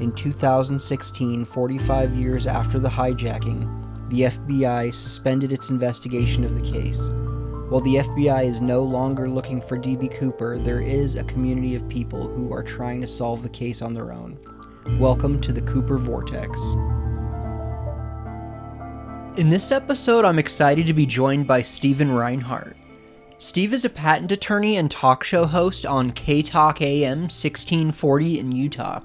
In 2016, 45 years after the hijacking, the FBI suspended its investigation of the case. While the FBI is no longer looking for DB Cooper, there is a community of people who are trying to solve the case on their own. Welcome to the Cooper Vortex. In this episode, I'm excited to be joined by Steven Rinehart. Steve is a patent attorney and talk show host on K Talk AM 1640 in Utah.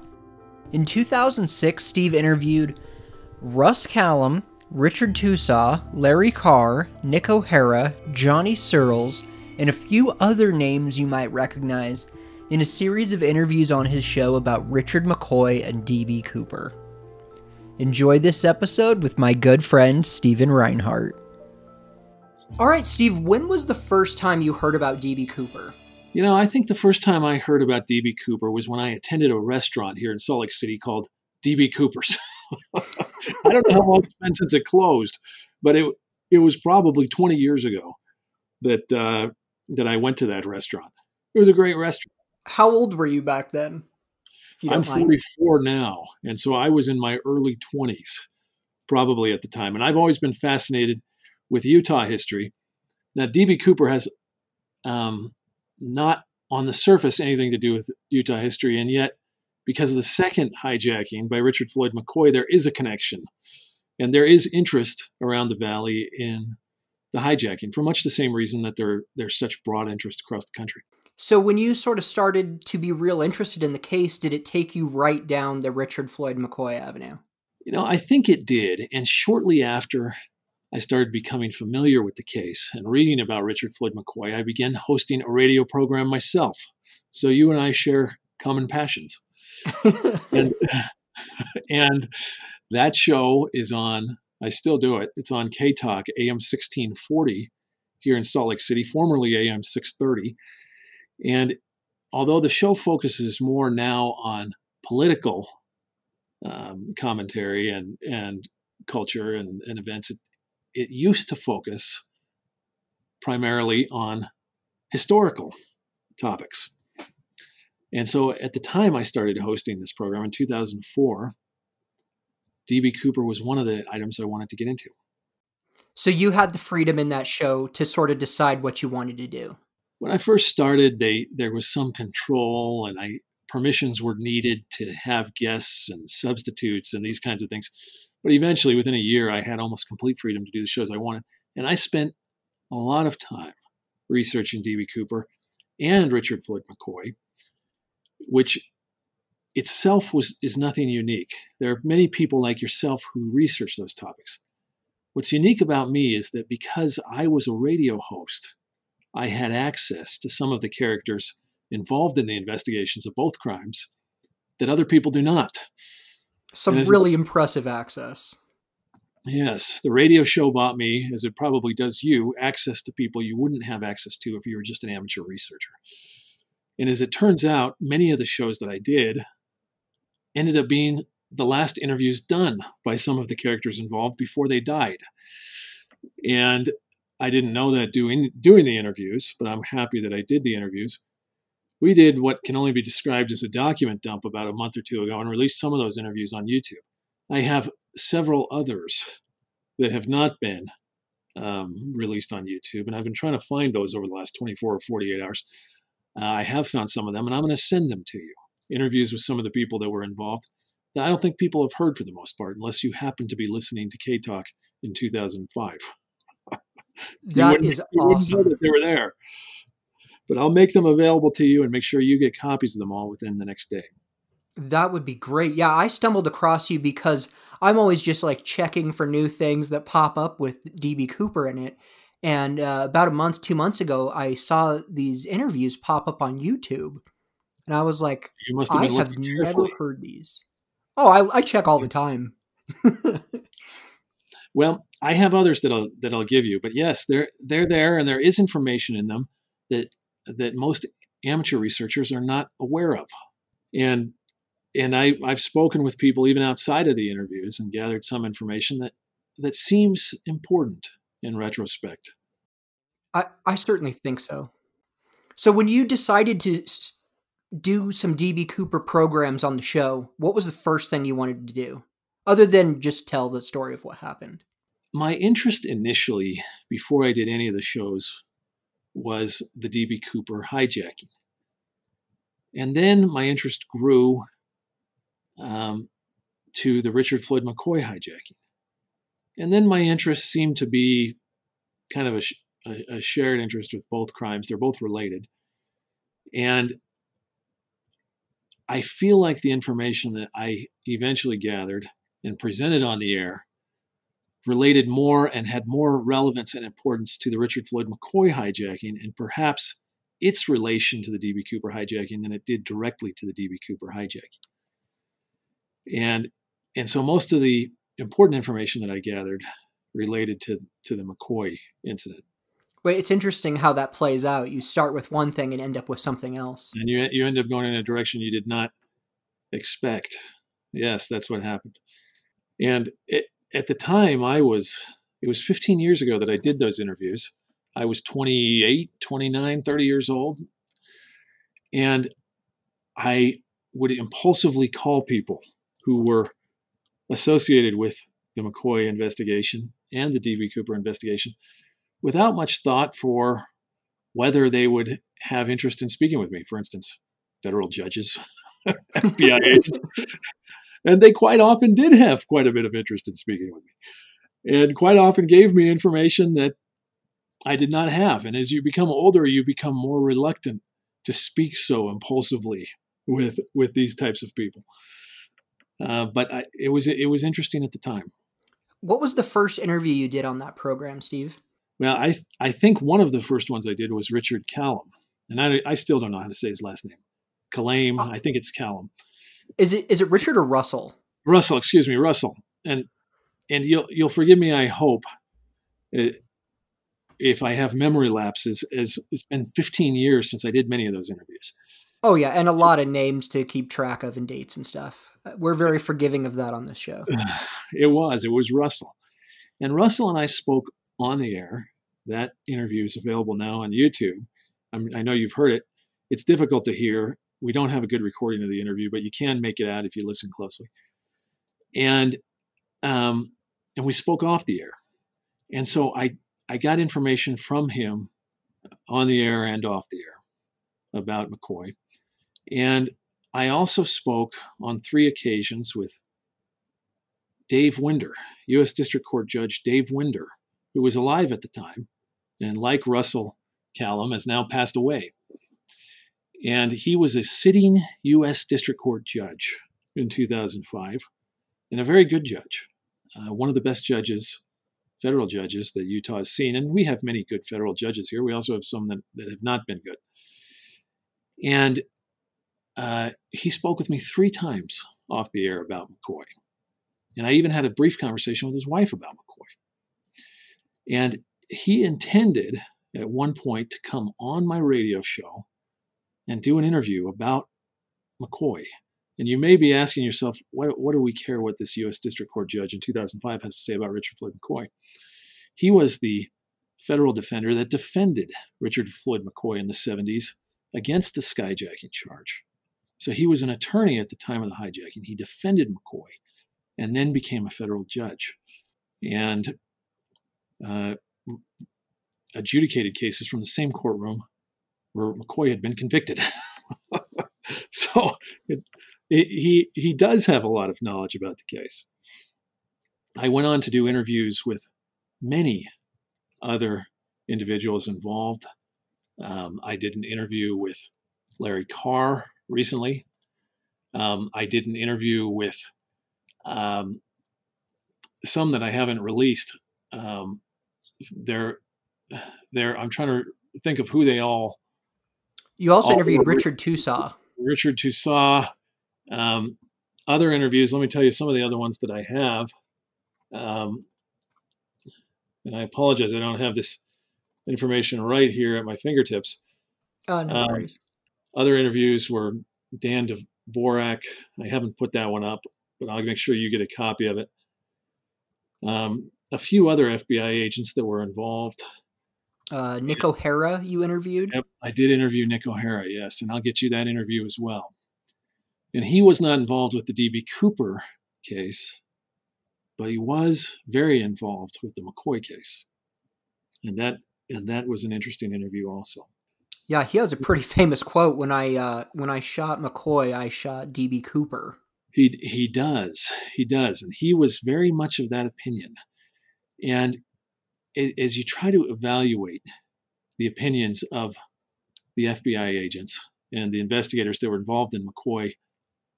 In 2006, Steve interviewed Russ Callum, Richard Tosaw, Larry Carr, Nick O'Hara, Johnny Searles, and a few other names you might recognize in a series of interviews on his show about Richard McCoy and D.B. Cooper. Enjoy this episode with my good friend Steven Rinehart. All right, Steve, when was the first time you heard about D.B. Cooper? You know, I think the first time I heard about D.B. Cooper was when I attended a restaurant here in Salt Lake City called D.B. Cooper's. I don't know how long it's been since it closed, but it it was probably 20 years ago that uh, that I went to that restaurant. It was a great restaurant. How old were you back then? I'm 44 now, and so I was in my early 20s, probably at the time. And I've always been fascinated with Utah history. Now, DB Cooper has um, not on the surface anything to do with Utah history, and yet because of the second hijacking by Richard Floyd McCoy, there is a connection. And there is interest around the valley in the hijacking for much the same reason that there, there's such broad interest across the country. So, when you sort of started to be real interested in the case, did it take you right down the Richard Floyd McCoy Avenue? You know, I think it did. And shortly after I started becoming familiar with the case and reading about Richard Floyd McCoy, I began hosting a radio program myself. So, you and I share common passions and, and that show is on, I still do it. It's on K Talk AM 1640 here in Salt Lake City, formerly AM 630. And although the show focuses more now on political um, commentary and, and culture and, and events, it, it used to focus primarily on historical topics. And so at the time I started hosting this program in 2004, DB Cooper was one of the items I wanted to get into. So you had the freedom in that show to sort of decide what you wanted to do. When I first started, they there was some control and I permissions were needed to have guests and substitutes and these kinds of things. But eventually within a year I had almost complete freedom to do the shows I wanted. And I spent a lot of time researching DB Cooper and Richard Floyd McCoy which itself was is nothing unique. There are many people like yourself who research those topics. What's unique about me is that because I was a radio host, I had access to some of the characters involved in the investigations of both crimes that other people do not. Some really impressive access. Yes, the radio show bought me, as it probably does you, access to people you wouldn't have access to if you were just an amateur researcher. And as it turns out, many of the shows that I did ended up being the last interviews done by some of the characters involved before they died. And I didn't know that doing doing the interviews, but I'm happy that I did the interviews. We did what can only be described as a document dump about a month or two ago and released some of those interviews on YouTube. I have several others that have not been um, released on YouTube, and I've been trying to find those over the last 24 or 48 hours. Uh, I have found some of them, and I'm going to send them to you. Interviews with some of the people that were involved that I don't think people have heard for the most part, unless you happen to be listening to K Talk in 2005. that is awesome. that they were there. But I'll make them available to you and make sure you get copies of them all within the next day. That would be great. Yeah, I stumbled across you because I'm always just like checking for new things that pop up with DB Cooper in it. And uh, about a month, two months ago, I saw these interviews pop up on YouTube, and I was like, "You must have I have never heard these." Oh, I, I check all the time. well, I have others that I'll that I'll give you, but yes, they're they're there, and there is information in them that that most amateur researchers are not aware of, and and I I've spoken with people even outside of the interviews and gathered some information that that seems important in retrospect. I I certainly think so. So when you decided to do some DB Cooper programs on the show, what was the first thing you wanted to do, other than just tell the story of what happened? My interest initially, before I did any of the shows, was the DB Cooper hijacking. And then my interest grew um, to the Richard Floyd McCoy hijacking. And then my interest seemed to be kind of a, a, a shared interest with both crimes. They're both related. And I feel like the information that I eventually gathered and presented on the air related more and had more relevance and importance to the Richard Floyd McCoy hijacking and perhaps its relation to the DB Cooper hijacking than it did directly to the DB Cooper hijacking. And and so most of the important information that I gathered related to to the McCoy incident. Wait, it's interesting how that plays out. You start with one thing and end up with something else. And you, you end up going in a direction you did not expect. Yes, that's what happened. And it, at the time, I was, it was 15 years ago that I did those interviews. I was 28, 29, 30 years old. And I would impulsively call people who were associated with the McCoy investigation and the D.B. Cooper investigation without much thought for whether they would have interest in speaking with me. For instance, federal judges, FBI agents. And they quite often did have quite a bit of interest in speaking with me and quite often gave me information that I did not have. And as you become older, you become more reluctant to speak so impulsively with with these types of people. Uh, but I, it was it was interesting at the time. What was the first interview you did on that program, Steve? Well, I I think one of the first ones I did was Richard Callum, and I, I still don't know how to say his last name. Kalame, oh. I think it's Callum. Is it is it Richard or Russell? Russell, excuse me, Russell. And and you'll you'll forgive me, I hope, if I have memory lapses. As it's been 15 years since I did many of those interviews. Oh yeah, and a lot of names to keep track of and dates and stuff. We're very forgiving of that on this show. It was. It was Russell, and Russell and I spoke on the air. That interview is available now on YouTube. I'm, i know you've heard it. It's difficult to hear. We don't have a good recording of the interview, but you can make it out if you listen closely. And um, and we spoke off the air, and so I I got information from him on the air and off the air about McCoy, and I also spoke on three occasions with Dave Winder, U.S. District Court Judge Dave Winder, who was alive at the time, and like Russell Callum, has now passed away. And he was a sitting U.S. District Court judge in 2005, and a very good judge, uh, one of the best judges, federal judges that Utah has seen. And we have many good federal judges here. We also have some that, that have not been good. And uh, he spoke with me three times off the air about McCoy. And I even had a brief conversation with his wife about McCoy. And he intended at one point to come on my radio show and do an interview about McCoy. And you may be asking yourself, what, what do we care what this U.S. District Court judge in 2005 has to say about Richard Floyd McCoy? He was the federal defender that defended Richard Floyd McCoy in the 70s against the skyjacking charge. So he was an attorney at the time of the hijacking. He defended McCoy and then became a federal judge. And uh, adjudicated cases from the same courtroom where McCoy had been convicted. so it, it, he he does have a lot of knowledge about the case. I went on to do interviews with many other individuals involved. Um, I did an interview with Larry Carr recently. Um, I did an interview with um, some that I haven't released. Um, they're they're I'm trying to think of who they all. You also all interviewed Richard Tosaw. Richard Tosaw. Um, other interviews, let me tell you some of the other ones that I have. Um, and I apologize, I don't have this information right here at my fingertips. Oh, no um, worries. Other interviews were Dan Dvorak. I haven't put that one up, but I'll make sure you get a copy of it. Um, a few other FBI agents that were involved. Uh, Nick O'Hara, you interviewed? Yep, I did interview Nick O'Hara, yes, and I'll get you that interview as well. And he was not involved with the D.B. Cooper case, but he was very involved with the McCoy case. And that and that was an interesting interview also. Yeah, he has a pretty famous quote when I uh, when I shot McCoy, I shot DB Cooper. He he does. He does. And he was very much of that opinion. And as you try to evaluate the opinions of the FBI agents and the investigators that were involved in McCoy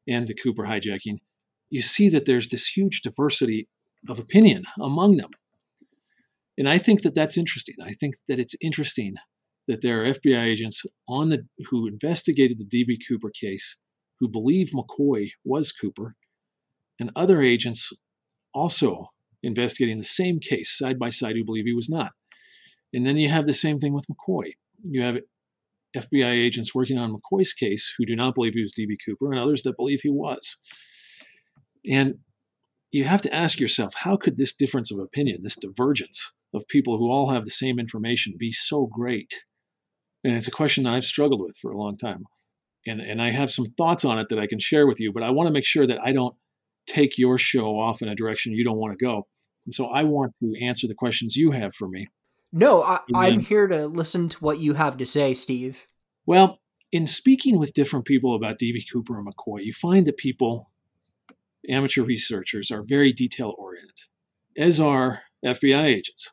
and the Cooper hijacking, you see that there's this huge diversity of opinion among them. And I think that that's interesting. I think that it's interesting that there are FBI agents on the who investigated the DB Cooper case who believe McCoy was Cooper, and other agents also investigating the same case side by side who believe he was not. And then you have the same thing with McCoy. You have FBI agents working on McCoy's case who do not believe he was DB Cooper, and others that believe he was. And you have to ask yourself how could this difference of opinion, this divergence of people who all have the same information, be so great? And it's a question that I've struggled with for a long time. And, and I have some thoughts on it that I can share with you, but I want to make sure that I don't take your show off in a direction you don't want to go. And so I want to answer the questions you have for me. No, I, am here to listen to what you have to say, Steve. Well, in speaking with different people about D.B. Cooper and McCoy, you find that people, amateur researchers, are very detail oriented, as are FBI agents.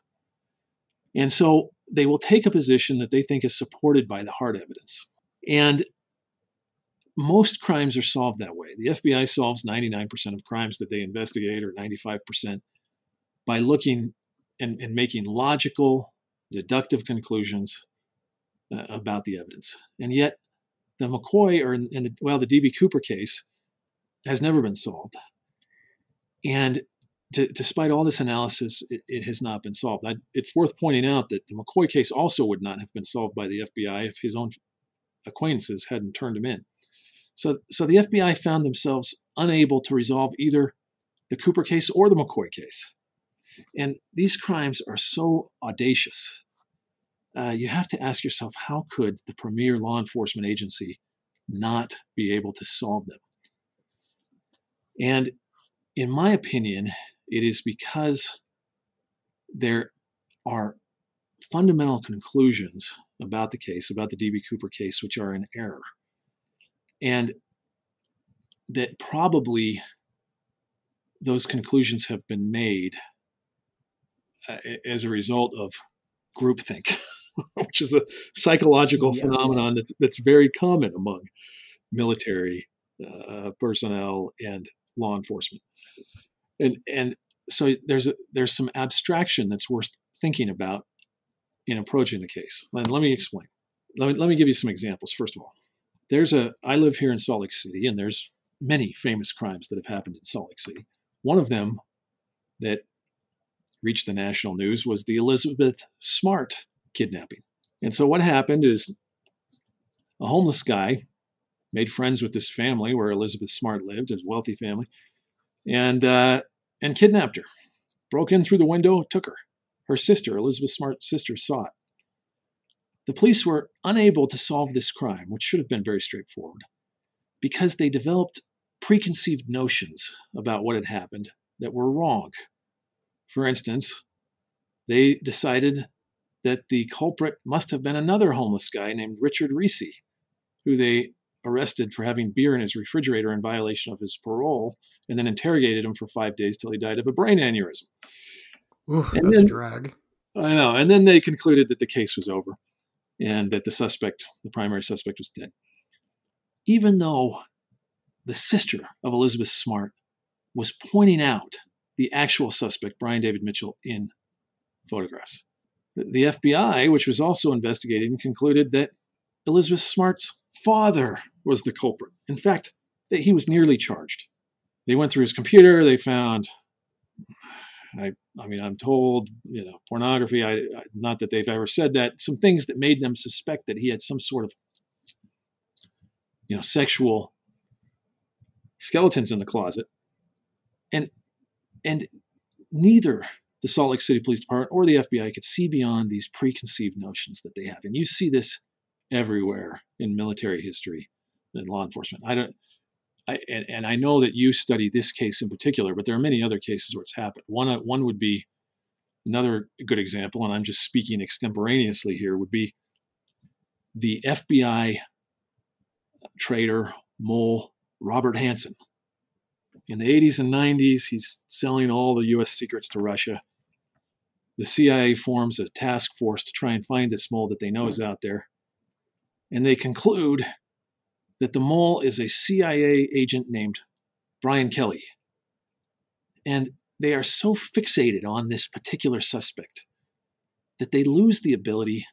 And so they will take a position that they think is supported by the hard evidence. And most crimes are solved that way. The FBI solves 99% of crimes that they investigate, or 95%, by looking and, and making logical, deductive conclusions uh, about the evidence. And yet, the McCoy or in, the, well, the DB Cooper case has never been solved. And despite all this analysis, it, it has not been solved. I, it's worth pointing out that the McCoy case also would not have been solved by the FBI if his own acquaintances hadn't turned him in. So, so the FBI found themselves unable to resolve either the Cooper case or the McCoy case. And these crimes are so audacious. Uh, you have to ask yourself how could the premier law enforcement agency not be able to solve them? And in my opinion, it is because there are fundamental conclusions about the case, about the D.B. Cooper case, which are in error. And that probably those conclusions have been made uh, as a result of groupthink, which is a psychological yes. phenomenon that's, that's very common among military uh, personnel and law enforcement. And and so there's a, there's some abstraction that's worth thinking about in approaching the case. And let me explain. Let me, let me give you some examples. First of all, there's a I live here in Salt Lake City, and there's many famous crimes that have happened in Salt Lake City. One of them that reached the national news was the Elizabeth Smart kidnapping. And so what happened is a homeless guy made friends with this family where Elizabeth Smart lived, a wealthy family, and uh, and kidnapped her. Broke in through the window, took her. Her sister, Elizabeth Smart's sister, saw it. The police were unable to solve this crime, which should have been very straightforward, because they developed preconceived notions about what had happened that were wrong. For instance, they decided that the culprit must have been another homeless guy named Richard Ricci, who they arrested for having beer in his refrigerator in violation of his parole, and then interrogated him for five days till he died of a brain aneurysm. Ooh, and that's then, a drag. I know. And then they concluded that the case was over and that the suspect, the primary suspect, was dead. Even though the sister of Elizabeth Smart was pointing out the actual suspect, Brian David Mitchell, in photographs. The FBI, which was also investigating, concluded that Elizabeth Smart's father was the culprit. In fact, that he was nearly charged. they went through his computer. They found, I, I mean, I'm told, you know, pornography. I, I, not that they've ever said that. Some things that made them suspect that he had some sort of, you know, sexual skeletons in the closet, and and neither the Salt Lake City Police Department or the FBI could see beyond these preconceived notions that they have, and you see this everywhere in military history and law enforcement. I don't. I, and, and I know that you study this case in particular, but there are many other cases where it's happened. One, uh, one would be another good example, and I'm just speaking extemporaneously here, would be the FBI trader, mole, Robert Hanssen. In the 80s and 90s, he's selling all the US secrets to Russia. The CIA forms a task force to try and find this mole that they know is out there. And they conclude that the mole is a CIA agent named Brian Kelley. And they are so fixated on this particular suspect that they lose the ability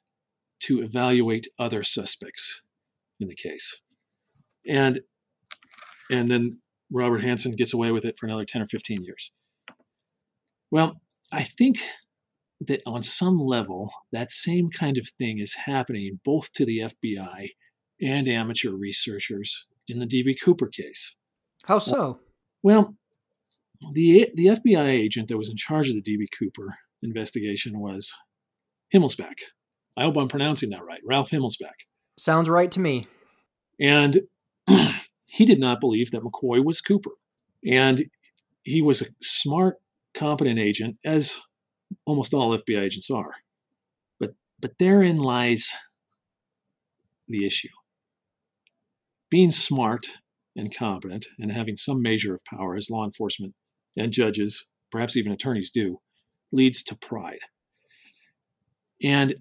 to evaluate other suspects in the case. And and then Robert Hanssen gets away with it for another 10 or 15 years. Well, I think that on some level, that same kind of thing is happening both to the FBI and amateur researchers in the DB Cooper case. How so? Well, the the FBI agent that was in charge of the DB Cooper investigation was Himmelsbach. I hope I'm pronouncing that right. Ralph Himmelsbach. Sounds right to me. And he did not believe that McCoy was Cooper. And he was a smart, competent agent, as almost all FBI agents are. But but therein lies the issue being smart and competent and having some measure of power, as law enforcement and judges, perhaps even attorneys do, leads to pride. And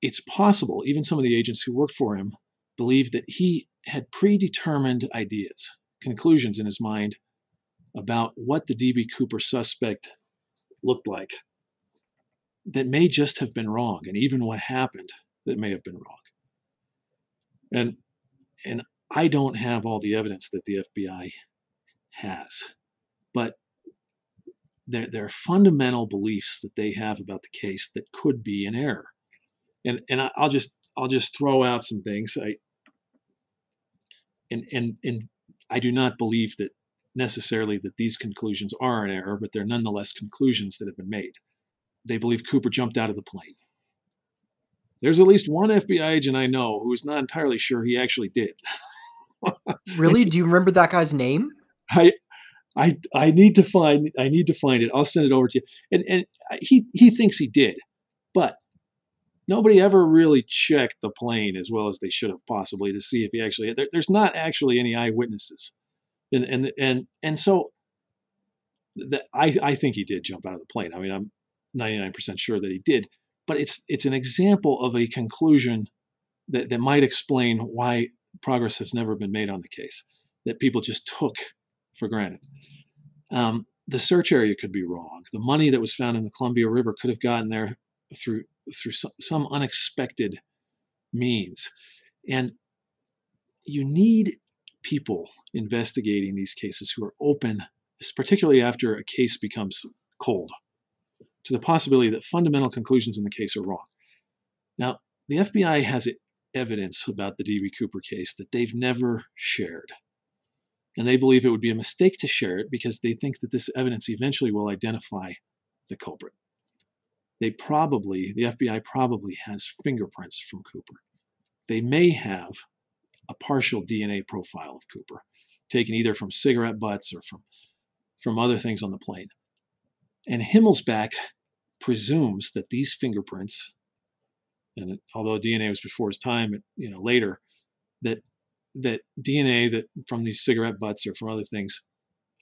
it's possible, even some of the agents who worked for him believed that he had predetermined ideas, conclusions in his mind about what the DB Cooper suspect looked like that may just have been wrong, and even what happened that may have been wrong. And and I don't have all the evidence that the FBI has, but there, there are fundamental beliefs that they have about the case that could be an error. And and I'll just I'll just throw out some things. I and and and I do not believe that necessarily that these conclusions are an error, but they're nonetheless conclusions that have been made. They believe Cooper jumped out of the plane. There's at least one FBI agent I know who is not entirely sure he actually did. really? Do you remember that guy's name? I I I need to find I need to find it. I'll send it over to you. And and he he thinks he did, but nobody ever really checked the plane as well as they should have possibly to see if he actually there, there's not actually any eyewitnesses, and and and and so the, I I think he did jump out of the plane. I mean I'm 99% sure that he did, but it's it's an example of a conclusion that, that might explain why progress has never been made on the case that people just took for granted. Um, the search area could be wrong. The money that was found in the Columbia River could have gotten there through through some, some unexpected means, and you need people investigating these cases who are open, particularly after a case becomes cold to the possibility that fundamental conclusions in the case are wrong. Now, the FBI has evidence about the D.B. Cooper case that they've never shared. And they believe it would be a mistake to share it because they think that this evidence eventually will identify the culprit. They probably, the FBI probably has fingerprints from Cooper. They may have a partial DNA profile of Cooper, taken either from cigarette butts or from, from other things on the plane. And Himmelsbach presumes that these fingerprints, and although DNA was before his time, you know, later, that that DNA that from these cigarette butts or from other things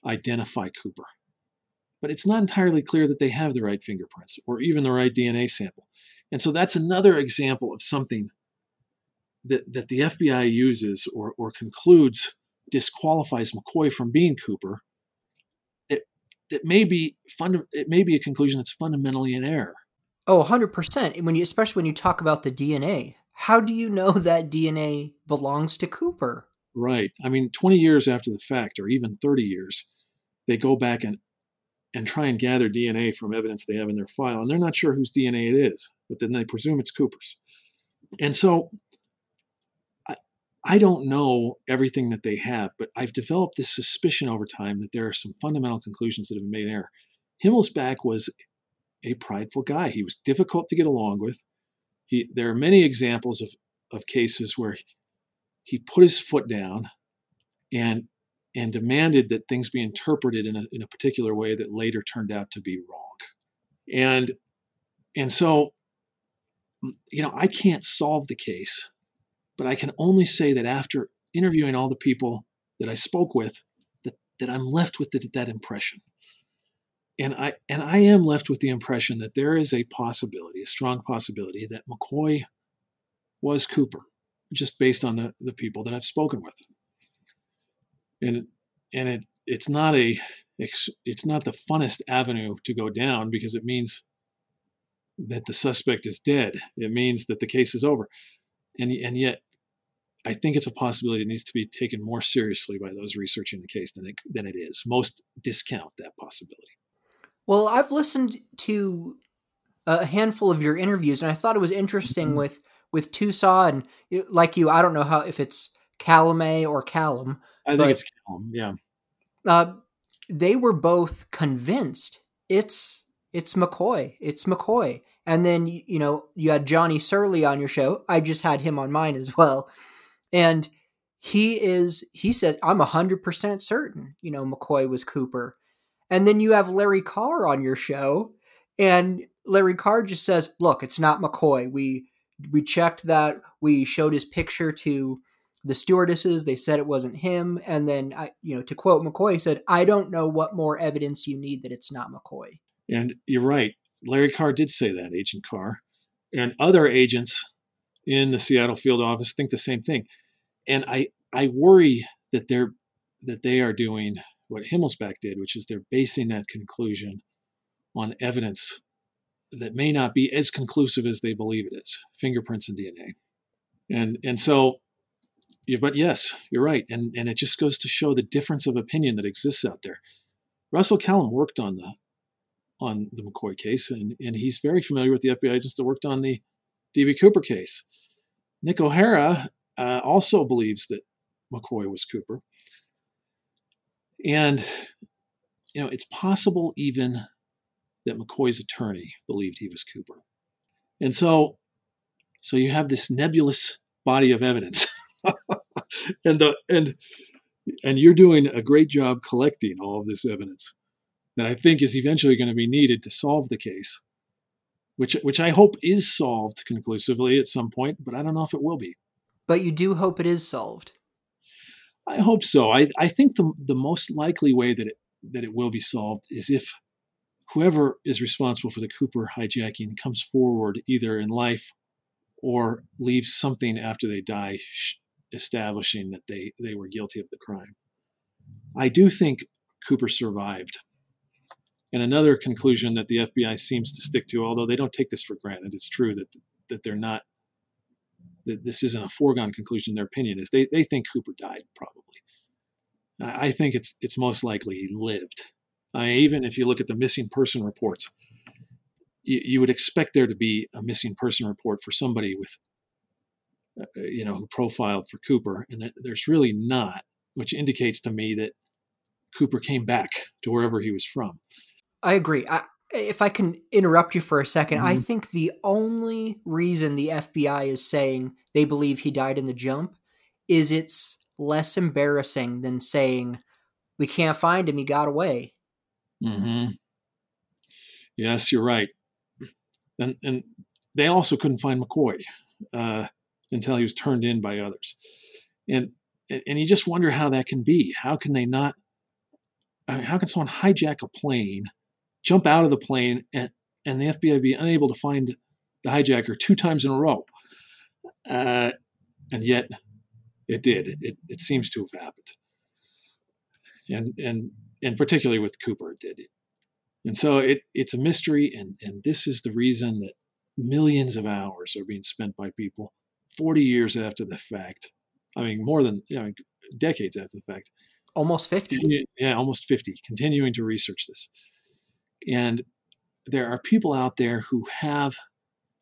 identify Cooper. But it's not entirely clear that they have the right fingerprints or even the right DNA sample. And so that's another example of something that, that the FBI uses or, or concludes disqualifies McCoy from being Cooper that may be funda- it may be a conclusion that's fundamentally in error. Oh, 100%. When you especially when you talk about the DNA. How do you know that DNA belongs to Cooper? Right. I mean, 20 years after the fact, or even 30 years, they go back and and try and gather DNA from evidence they have in their file, and they're not sure whose DNA it is, but then they presume it's Cooper's. And so I, don't know everything that they have, but I've developed this suspicion over time that there are some fundamental conclusions that have been made in error. Himmelsbach was a prideful guy. He was difficult to get along with. He, there are many examples of, of cases where he put his foot down and and demanded that things be interpreted in a, in a particular way that later turned out to be wrong. And and so you know, I can't solve the case, but I can only say that after interviewing all the people that I spoke with, that, that I'm left with the, that impression. And I and I am left with the impression that there is a possibility, a strong possibility, that McCoy was Cooper, just based on the, the people that I've spoken with and and it it's not a it's not the funnest avenue to go down because it means that the suspect is dead. It means that the case is over, and and yet I think it's a possibility that needs to be taken more seriously by those researching the case than it, than it is. Most discount that possibility. Well, I've listened to a handful of your interviews, and I thought it was interesting mm-hmm. with with Toussaint and like you. I don't know how if it's Calame or Callum, I think but, it's Callum. Yeah. Uh, they were both convinced it's it's McCoy. It's McCoy. And then you know you had Johnny Surley on your show. I just had him on mine as well, and he is he said I'm hundred percent certain. You know McCoy was Cooper, and then you have Larry Carr on your show, and Larry Carr just says, "Look, it's not McCoy. We we checked that. We showed his picture to the stewardesses they said it wasn't him and then I, you know to quote mccoy said i don't know what more evidence you need that it's not mccoy and you're right larry carr did say that agent carr. And other agents in the seattle field office think the same thing. And i i worry that they're that they are doing what himmelsbach did which is they're basing that conclusion on evidence that may not be as conclusive as they believe it is fingerprints and dna and and so but yes, you're right, and and it just goes to show the difference of opinion that exists out there. Russell Callum worked on the on the McCoy case, and and he's very familiar with the FBI agents that worked on the DB Cooper case. Nick O'Hara uh, also believes that McCoy was Cooper, and you know it's possible even that McCoy's attorney believed he was Cooper, and so so you have this nebulous body of evidence. and the and and you're doing a great job collecting all of this evidence that I think is eventually going to be needed to solve the case, which which I hope is solved conclusively at some point, but I don't know if it will be. But you do hope it is solved. I hope so. I, I think the the most likely way that it that it will be solved is if whoever is responsible for the Cooper hijacking comes forward either in life or leaves something after they die establishing that they, they were guilty of the crime. I do think Cooper survived. And another conclusion that the FBI seems to stick to, although they don't take this for granted, it's true that that they're not that this isn't a foregone conclusion. In their opinion is they, they think Cooper died probably. I think it's it's most likely he lived. I, even if you look at the missing person reports, you, you would expect there to be a missing person report for somebody with uh, you know, who profiled for Cooper, and there's really not, which indicates to me that Cooper came back to wherever he was from. I agree. I, if I can interrupt you for a 2nd mm-hmm. I think the only reason the FBI is saying they believe he died in the jump is it's less embarrassing than saying we can't find him, he got away. Mm-hmm. Yes, you're right. And and they also couldn't find McCoy. Uh, until he was turned in by others. And and you just wonder how that can be. How can they not? how can someone hijack a plane, jump out of the plane, and and the FBI be unable to find the hijacker two times in a row? Uh, and yet, it did. It, it seems to have happened. And and and particularly with Cooper, it did. And so it it's a mystery, and and this is the reason that millions of hours are being spent by people 40 years after the fact. I mean, more than, you know, decades after the fact. Almost 50. Yeah, almost 50, continuing to research this. And there are people out there who have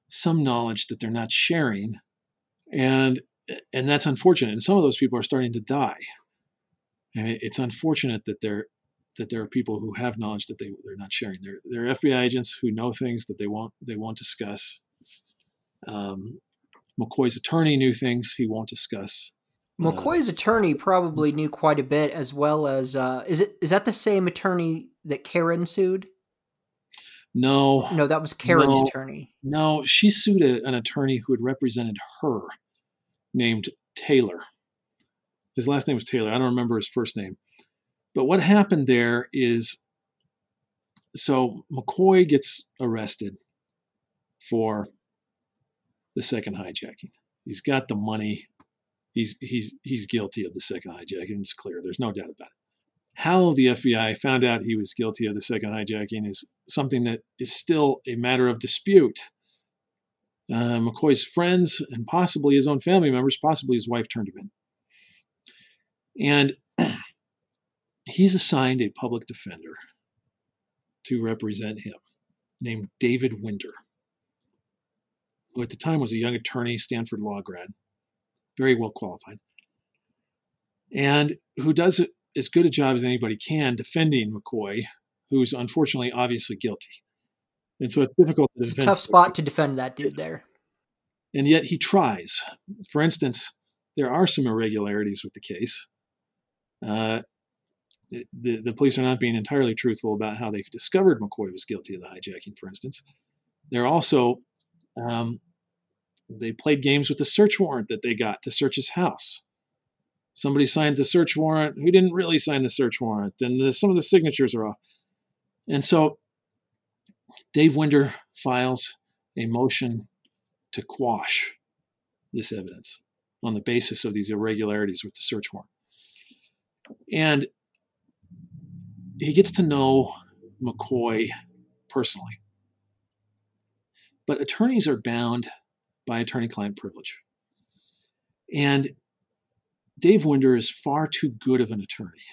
some knowledge that they're not sharing. And and that's unfortunate. And some of those people are starting to die. And it's unfortunate that there that there are people who have knowledge that they, they're not sharing. They're, they're FBI agents who know things that they won't they won't discuss. Um, McCoy's attorney knew things he won't discuss. Uh, McCoy's uh, attorney probably knew quite a bit, as well as uh, is it is that the same attorney that Karen sued? No, no, that was Karen's no, attorney. No, she sued a, an attorney who had represented her, named Taylor. His last name was Taylor. I don't remember his first name. But what happened there is so McCoy gets arrested for the second hijacking. He's got the money. He's he's he's guilty of the second hijacking. It's clear. There's no doubt about it. How the FBI found out he was guilty of the second hijacking is something that is still a matter of dispute. Uh, McCoy's friends and possibly his own family members, possibly his wife, turned him in. And he's assigned a public defender to represent him named David Winder, who at the time was a young attorney, Stanford law grad, very well qualified, and who does as good a job as anybody can defending McCoy, who's unfortunately obviously guilty. And so it's difficult to defend. It's a tough spot to defend that dude there. And yet he tries. For instance, there are some irregularities with the case. Uh, the, the police are not being entirely truthful about how they've discovered McCoy was guilty of the hijacking, for instance. They're also, um, they played games with the search warrant that they got to search his house. Somebody signed the search warrant who didn't really sign the search warrant, and the, some of the signatures are off. And so Dave Winder files a motion to quash this evidence on the basis of these irregularities with the search warrant. And he gets to know McCoy personally. But attorneys are bound by attorney client privilege. And Dave Winder is far too good of an attorney.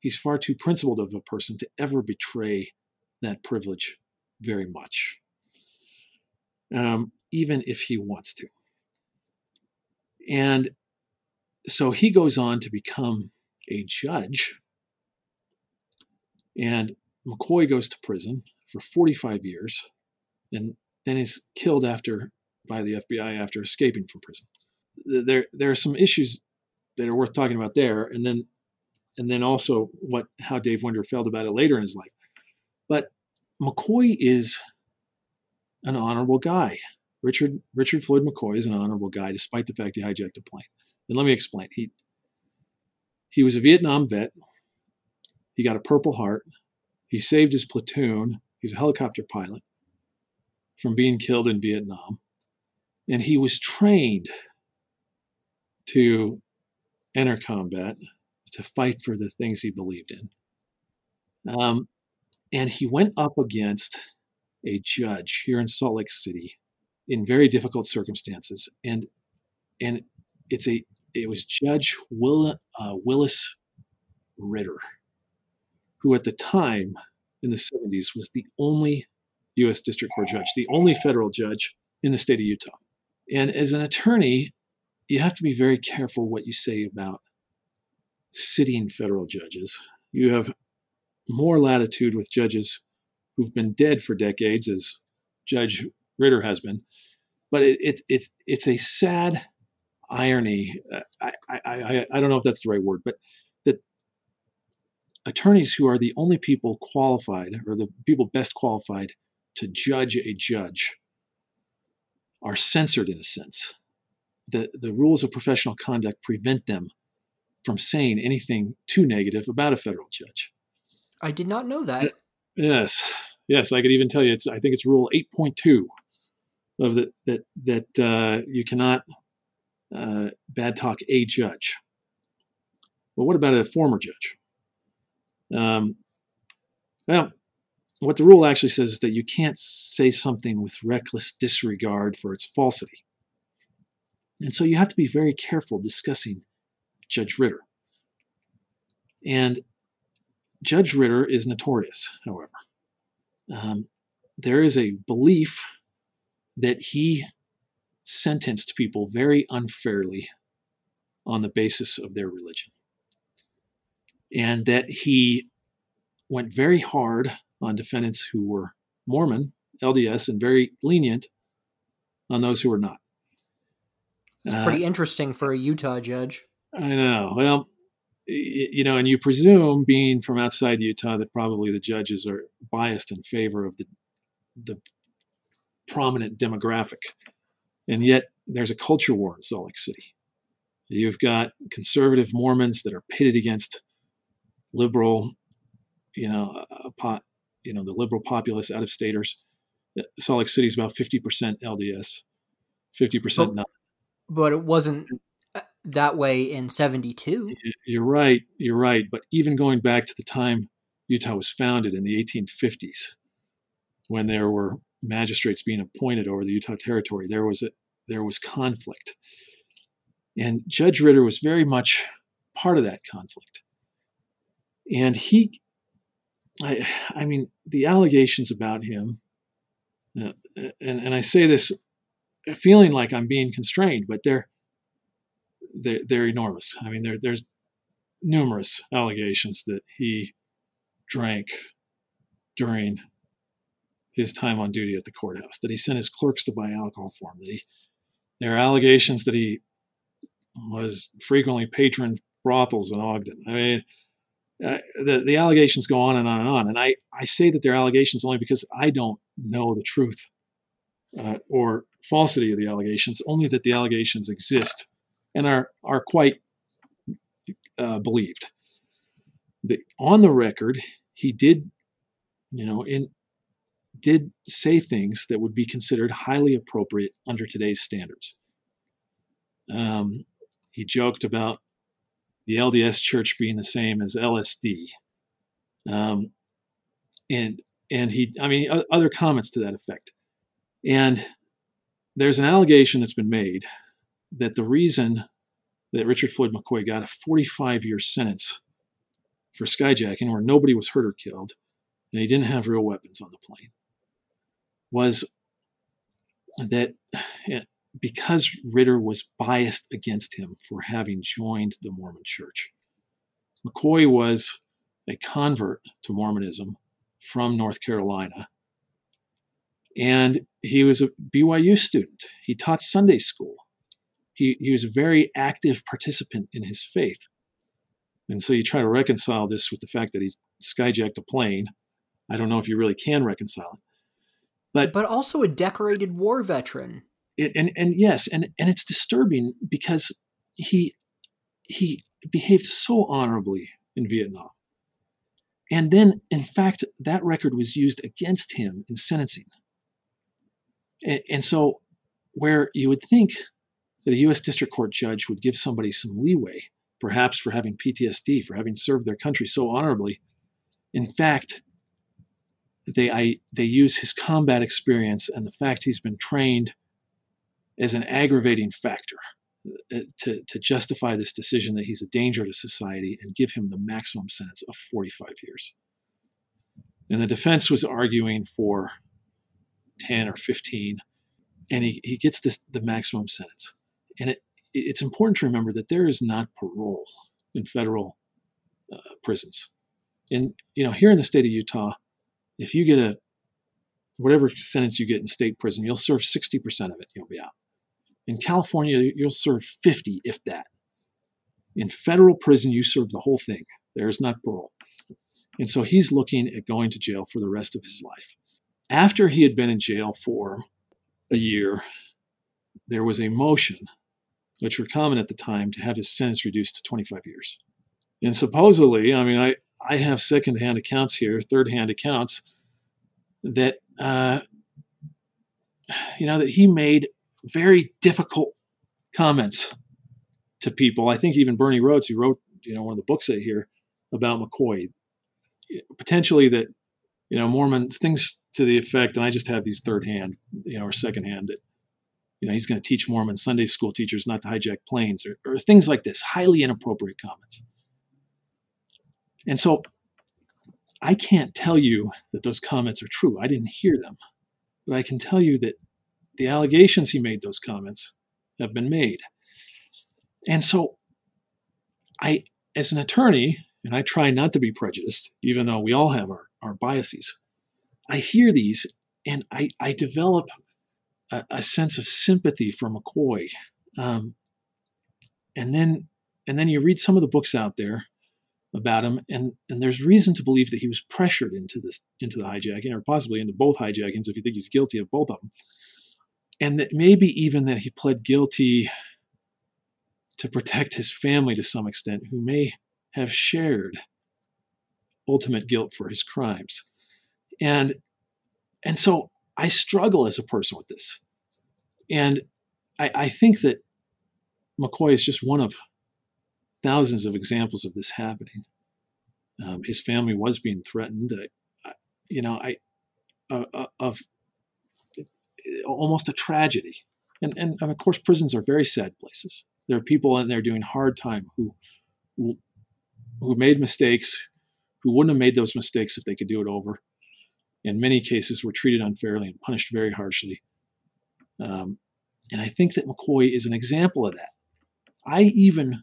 He's far too principled of a person to ever betray that privilege very much, um, even if he wants to. And so he goes on to become a judge and McCoy goes to prison for 45 years and then is killed after by the FBI after escaping from prison. There, there are some issues that are worth talking about there, and then, and then also what how Dave Winder felt about it later in his life. But McCoy is an honorable guy. Richard Richard Floyd McCoy is an honorable guy, despite the fact he hijacked a plane. And let me explain. He he was a Vietnam vet he got a Purple Heart. He saved his platoon. He's a helicopter pilot from being killed in Vietnam. And he was trained to enter combat, to fight for the things he believed in. Um, and he went up against a judge here in Salt Lake City in very difficult circumstances. And and it's a it was Judge Will, uh, Willis Ritter who at the time in the 70s was the only U.S. District Court judge, the only federal judge in the state of Utah. And as an attorney, you have to be very careful what you say about sitting federal judges. You have more latitude with judges who've been dead for decades, as Judge Ritter has been. But it, it, it it's a sad irony. I, I, I, I don't know if that's the right word, but that attorneys who are the only people qualified or the people best qualified to judge a judge are censored in a sense. The, the rules of professional conduct prevent them from saying anything too negative about a federal judge. I did not know that. Yes, yes, I could even tell you. It's I think it's Rule eight point two of the that that uh, you cannot uh, bad talk a judge. Well, what about a former judge? Um, well, what the rule actually says is that you can't say something with reckless disregard for its falsity. And so you have to be very careful discussing Judge Ritter. And Judge Ritter is notorious, however. Um, there is a belief that he sentenced people very unfairly on the basis of their religion. And that he went very hard on defendants who were Mormon, LDS, and very lenient on those who were not. It's pretty uh, interesting for a Utah judge. I know. Well, you know, and you presume, being from outside Utah, that probably the judges are biased in favor of the the prominent demographic, and yet there's a culture war in Salt Lake City. You've got conservative Mormons that are pitted against liberal, you know, pot, you know, the liberal populace out of staters. Salt Lake City is about 50% LDS, 50% not. But it wasn't uh, that way in 72. You're right. You're right. But even going back to the time Utah was founded in the 1850s, when there were magistrates being appointed over the Utah territory, there was a, there was conflict. And Judge Ritter was very much part of that conflict. And he, I, I mean, the allegations about him, uh, and, and I say this feeling like I'm being constrained, but they're, they're, they're enormous. I mean, there, there's numerous allegations that he drank during his time on duty at the courthouse, that he sent his clerks to buy alcohol for him, that he, there are allegations that he was frequently patron brothels in Ogden. I mean, uh, the, the allegations go on and on and on. And I, I say that they're allegations only because I don't know the truth uh, or falsity of the allegations, only that the allegations exist and are, are quite uh, believed. The, on the record, he did, you know, in did say things that would be considered highly appropriate under today's standards. Um, he joked about the LDS Church being the same as LSD, um, and and he, I mean, other comments to that effect. And there's an allegation that's been made that the reason that Richard Floyd McCoy got a 45 year sentence for skyjacking, where nobody was hurt or killed, and he didn't have real weapons on the plane, was that eh, because Ritter was biased against him for having joined the Mormon church. McCoy was a convert to Mormonism from North Carolina. And he was a BYU student. He taught Sunday school. He, he was a very active participant in his faith. And so you try to reconcile this with the fact that he skyjacked a plane. I don't know if you really can reconcile it. But, but also a decorated war veteran. It, and and yes, and and it's disturbing because he he behaved so honorably in Vietnam. And then, in fact, that record was used against him in sentencing. And, and so, where you would think that a U.S. District Court judge would give somebody some leeway, perhaps for having PTSD, for having served their country so honorably, in fact, they I, they use his combat experience and the fact he's been trained as an aggravating factor uh, to, to justify this decision that he's a danger to society and give him the maximum sentence of 45 years. And the defense was arguing for 10 or 15, and he, he gets this, the maximum sentence. And it, it's important to remember that there is not parole in federal uh, prisons. And, you know, here in the state of Utah, if you get a whatever sentence you get in state prison, you'll serve 60% of it, you'll be out. In California, you'll serve 50, if that. In federal prison, you serve the whole thing. There is not parole. And so he's looking at going to jail for the rest of his life. After he had been in jail for a year, there was a motion, which were common at the time, to have his sentence reduced to 25 years. And supposedly, I mean, I, I have secondhand accounts here, third hand accounts, that, uh, you know, that he made very difficult comments to people. I think even Bernie Rhoades, who wrote you know one of the books I hear about McCoy, potentially that you know Mormons things to the effect, and I just have these third hand, you know, or second hand that you know he's going to teach Mormon Sunday school teachers not to hijack planes or, or things like this, highly inappropriate comments. And so I can't tell you that those comments are true. I didn't hear them. But I can tell you that the allegations he made those comments have been made. And so I, as an attorney, and I try not to be prejudiced, even though we all have our, our biases, I hear these and I, I develop a, a sense of sympathy for McCoy. Um, and then and then you read some of the books out there about him, and, and there's reason to believe that he was pressured into this into the hijacking, or possibly into both hijackings if you think he's guilty of both of them. And that maybe even that he pled guilty to protect his family to some extent, who may have shared ultimate guilt for his crimes. And and so I struggle as a person with this. And I, I think that McCoy is just one of thousands of examples of this happening. Um, his family was being threatened. Uh, you know, I uh, uh, of almost a tragedy. And, and, and of course, prisons are very sad places. There are people in there doing hard time who who made mistakes, who wouldn't have made those mistakes if they could do it over. In many cases, were treated unfairly and punished very harshly. Um, and I think that McCoy is an example of that. I even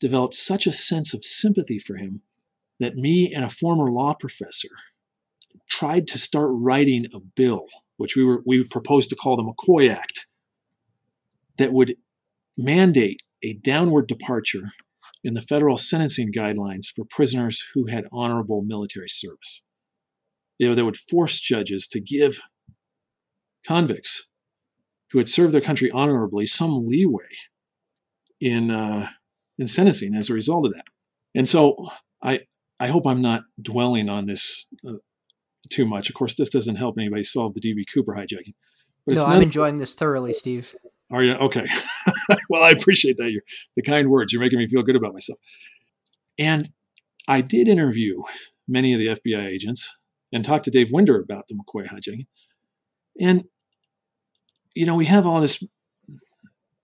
developed such a sense of sympathy for him that me and a former law professor tried to start writing a bill, which we were we proposed to call the McCoy Act, that would mandate a downward departure in the federal sentencing guidelines for prisoners who had honorable military service. You know, that would force judges to give convicts who had served their country honorably some leeway in uh, in sentencing as a result of that. And so I I hope I'm not dwelling on this uh, too much. Of course, this doesn't help anybody solve the DB Cooper hijacking. But no, I'm enjoying this thoroughly, Steve. Are you okay? well, I appreciate that. You're, the kind words. You're making me feel good about myself. And I did interview many of the FBI agents and talk to Dave Winder about the McCoy hijacking. And you know, we have all this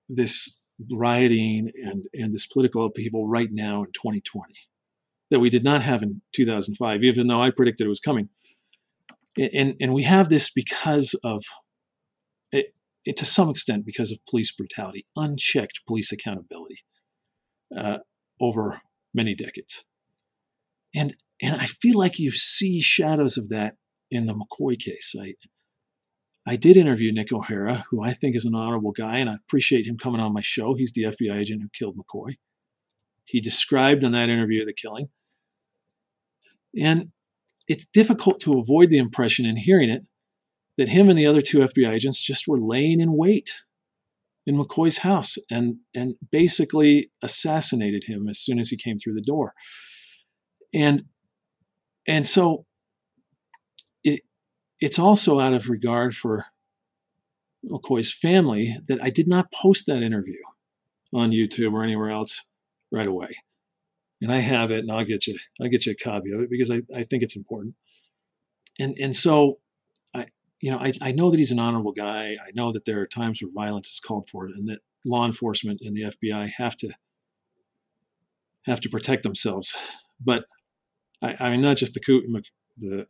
this rioting and, and this political upheaval right now in 2020 that we did not have in 2005, even though I predicted it was coming. And, and we have this because of, it, it, to some extent, because of police brutality, unchecked police accountability uh, over many decades. And, and I feel like you see shadows of that in the McCoy case. I, I did interview Nick O'Hara, who I think is an honorable guy, and I appreciate him coming on my show. He's the FBI agent who killed McCoy. He described in that interview the killing. And it's difficult to avoid the impression in hearing it that him and the other two FBI agents just were laying in wait in McCoy's house and, and basically assassinated him as soon as he came through the door. And and so it's also out of regard for McCoy's family that I did not post that interview on YouTube or anywhere else right away. And I have it, and I'll get you, I'll get you a copy of it because I, I think it's important. And and so I, you know, I, I know that he's an honorable guy. I know that there are times where violence is called for, and that law enforcement and the FBI have to have to protect themselves. But I, I mean, not just the the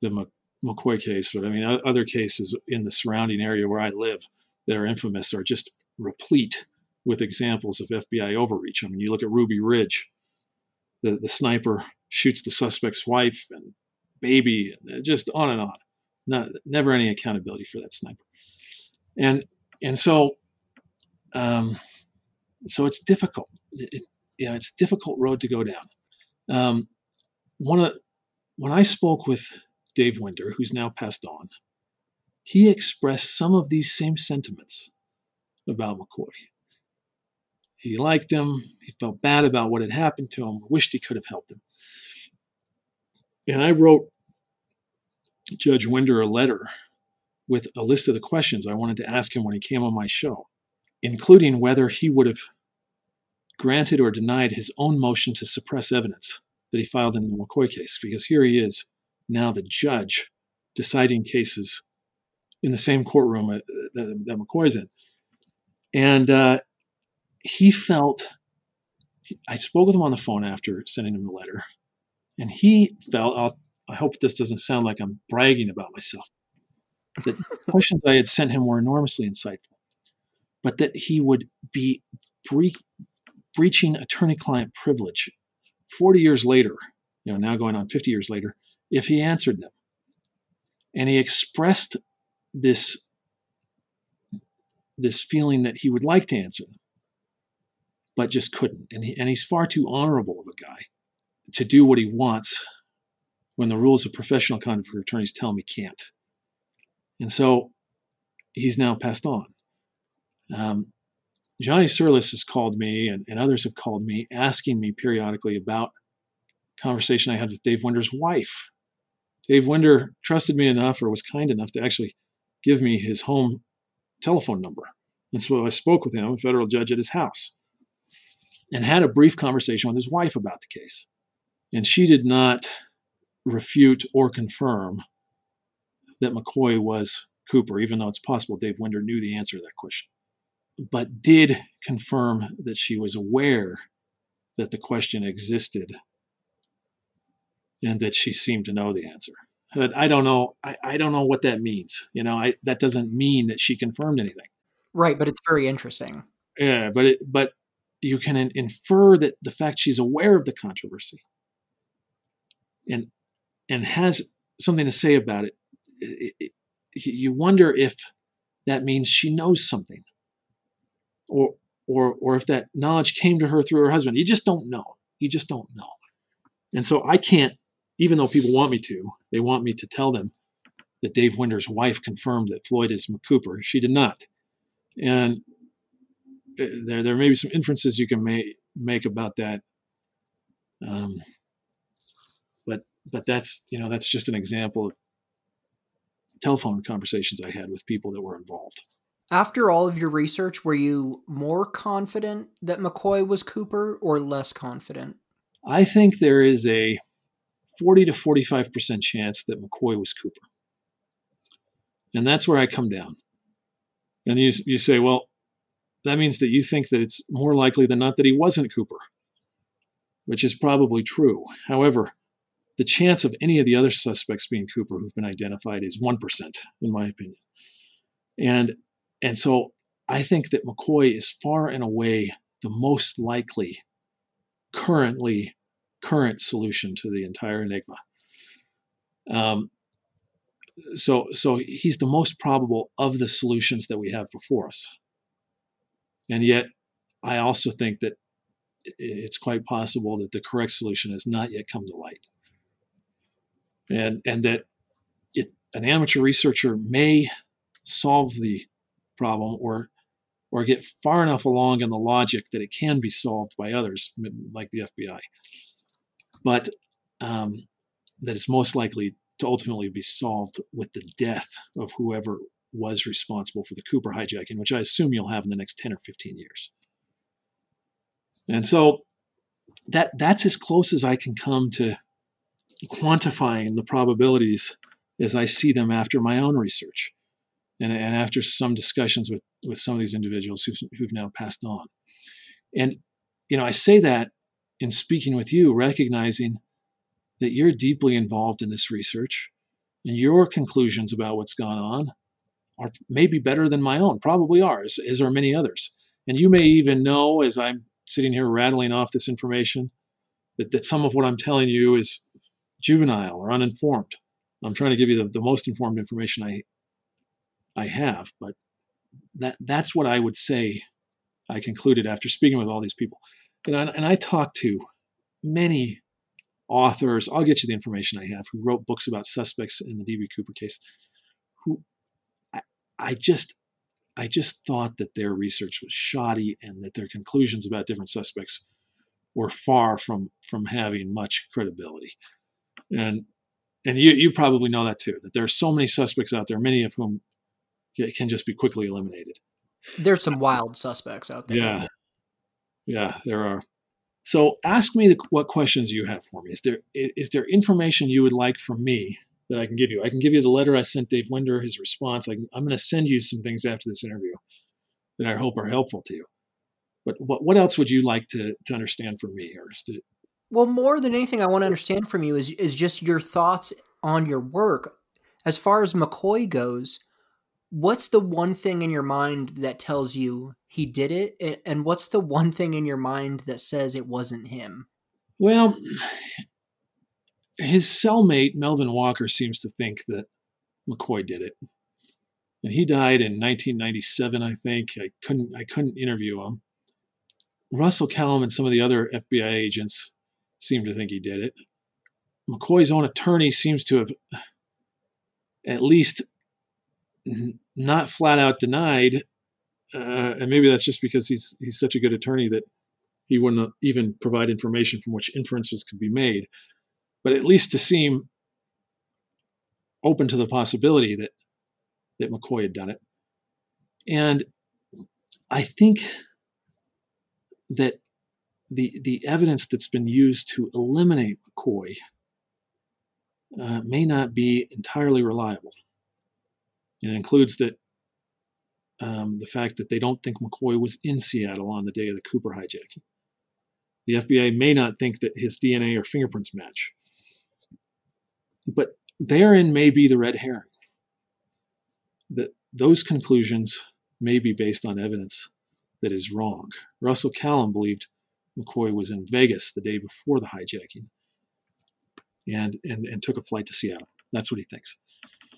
the McCoy case, but I mean, other cases in the surrounding area where I live that are infamous are just replete with examples of FBI overreach. I mean, you look at Ruby Ridge, the, the sniper shoots the suspect's wife and baby, and just on and on. Not, never any accountability for that sniper. And and so um, so it's difficult. It, yeah, it's a difficult road to go down. Um, one of when I spoke with Dave Winder, who's now passed on, he expressed some of these same sentiments about McCoy. He liked him, he felt bad about what had happened to him, wished he could have helped him. And I wrote Judge Winder a letter with a list of the questions I wanted to ask him when he came on my show, including whether he would have granted or denied his own motion to suppress evidence that he filed in the McCoy case, because here he is now the judge deciding cases in the same courtroom uh, that, that McCoy's in. And uh, he felt I spoke with him on the phone after sending him the letter, and he felt. I'll, I hope this doesn't sound like I'm bragging about myself. That the questions I had sent him were enormously insightful, but that he would be bre- breaching attorney-client privilege 40 years later, you know, now going on 50 years later, if he answered them. And he expressed this this feeling that he would like to answer them, but just couldn't. And, he, and he's far too honorable of a guy to do what he wants when the rules of professional conduct for attorneys tell him he can't. And so he's now passed on. Um, Johnny Surlis has called me, and, and others have called me, asking me periodically about conversation I had with Dave Winder's wife. Dave Winder trusted me enough, or was kind enough, to actually give me his home telephone number. And so I spoke with him, a federal judge, at his house, and had a brief conversation with his wife about the case. And she did not refute or confirm that McCoy was Cooper, even though it's possible Dave Winder knew the answer to that question, but did confirm that she was aware that the question existed and that she seemed to know the answer. But I don't know. I, I don't know what that means. You know, I, that doesn't mean that she confirmed anything. Right, but it's very interesting. Yeah, but it, but you can infer that the fact she's aware of the controversy and and has something to say about it, it, it you wonder if that means she knows something, or or or if that knowledge came to her through her husband. You just don't know. You just don't know. And so I can't even though people want me to, they want me to tell them that Dave Winder's wife confirmed that Floyd is McCooper. She did not. And uh, there, there may be some inferences you can make, make about that. Um, but, but that's, you know, that's just an example of telephone conversations I had with people that were involved. After all of your research, were you more confident that McCoy was Cooper or less confident? I think there is a 40 to 45% chance that McCoy was Cooper. And that's where I come down. And you, you say, well, that means that you think that it's more likely than not that he wasn't Cooper, which is probably true. However, the chance of any of the other suspects being Cooper who've been identified is 1%, in my opinion. And, and so I think that McCoy is far and away the most likely currently current solution to the entire enigma. Um, so, so he's the most probable of the solutions that we have before us. And yet, I also think that it's quite possible that the correct solution has not yet come to light. And, and that it, an amateur researcher may solve the problem or or get far enough along in the logic that it can be solved by others, like the FBI but um, that it's most likely to ultimately be solved with the death of whoever was responsible for the Cooper hijacking, which I assume you'll have in the next 10 or 15 years. And so that that's as close as I can come to quantifying the probabilities as I see them after my own research and, and after some discussions with, with some of these individuals who've, who've now passed on. And, you know, I say that in speaking with you, recognizing that you're deeply involved in this research and your conclusions about what's gone on are maybe better than my own, probably are, as, as are many others. And you may even know, as I'm sitting here rattling off this information, that, that some of what I'm telling you is juvenile or uninformed. I'm trying to give you the, the most informed information I I have, but that that's what I would say I concluded after speaking with all these people. And I, and I talked to many authors. I'll get you the information I have who wrote books about suspects in the DB Cooper case. Who I, I just I just thought that their research was shoddy and that their conclusions about different suspects were far from from having much credibility. And and you you probably know that too. That there are so many suspects out there, many of whom can just be quickly eliminated. There's some wild suspects out there. Yeah, yeah, there are. So ask me the, what questions you have for me. Is there is there information you would like from me that I can give you? I can give you the letter I sent Dave Winder, his response. I am going to send you some things after this interview that I hope are helpful to you. but what what else would you like to to understand from me, or to, well, more than anything, I want to understand from you is is just your thoughts on your work. As far as McCoy goes, what's the one thing in your mind that tells you he did it, and what's the one thing in your mind that says it wasn't him? Well, his cellmate Melvin Walker seems to think that McCoy did it, and he died in 1997. I think I couldn't I couldn't interview him. Russell Calame and some of the other FBI agents seem to think he did it. McCoy's own attorney seems to have at least not flat out denied, uh, and maybe that's just because he's he's such a good attorney that he wouldn't even provide information from which inferences could be made, but at least to seem open to the possibility that that McCoy had done it. And I think that the the evidence that's been used to eliminate McCoy uh, may not be entirely reliable. And it includes that um, the fact that they don't think McCoy was in Seattle on the day of the Cooper hijacking. The FBI may not think that his DNA or fingerprints match. But therein may be the red herring. That those conclusions may be based on evidence that is wrong. Russell Calame believed McCoy was in Vegas the day before the hijacking and, and, and took a flight to Seattle. That's what he thinks.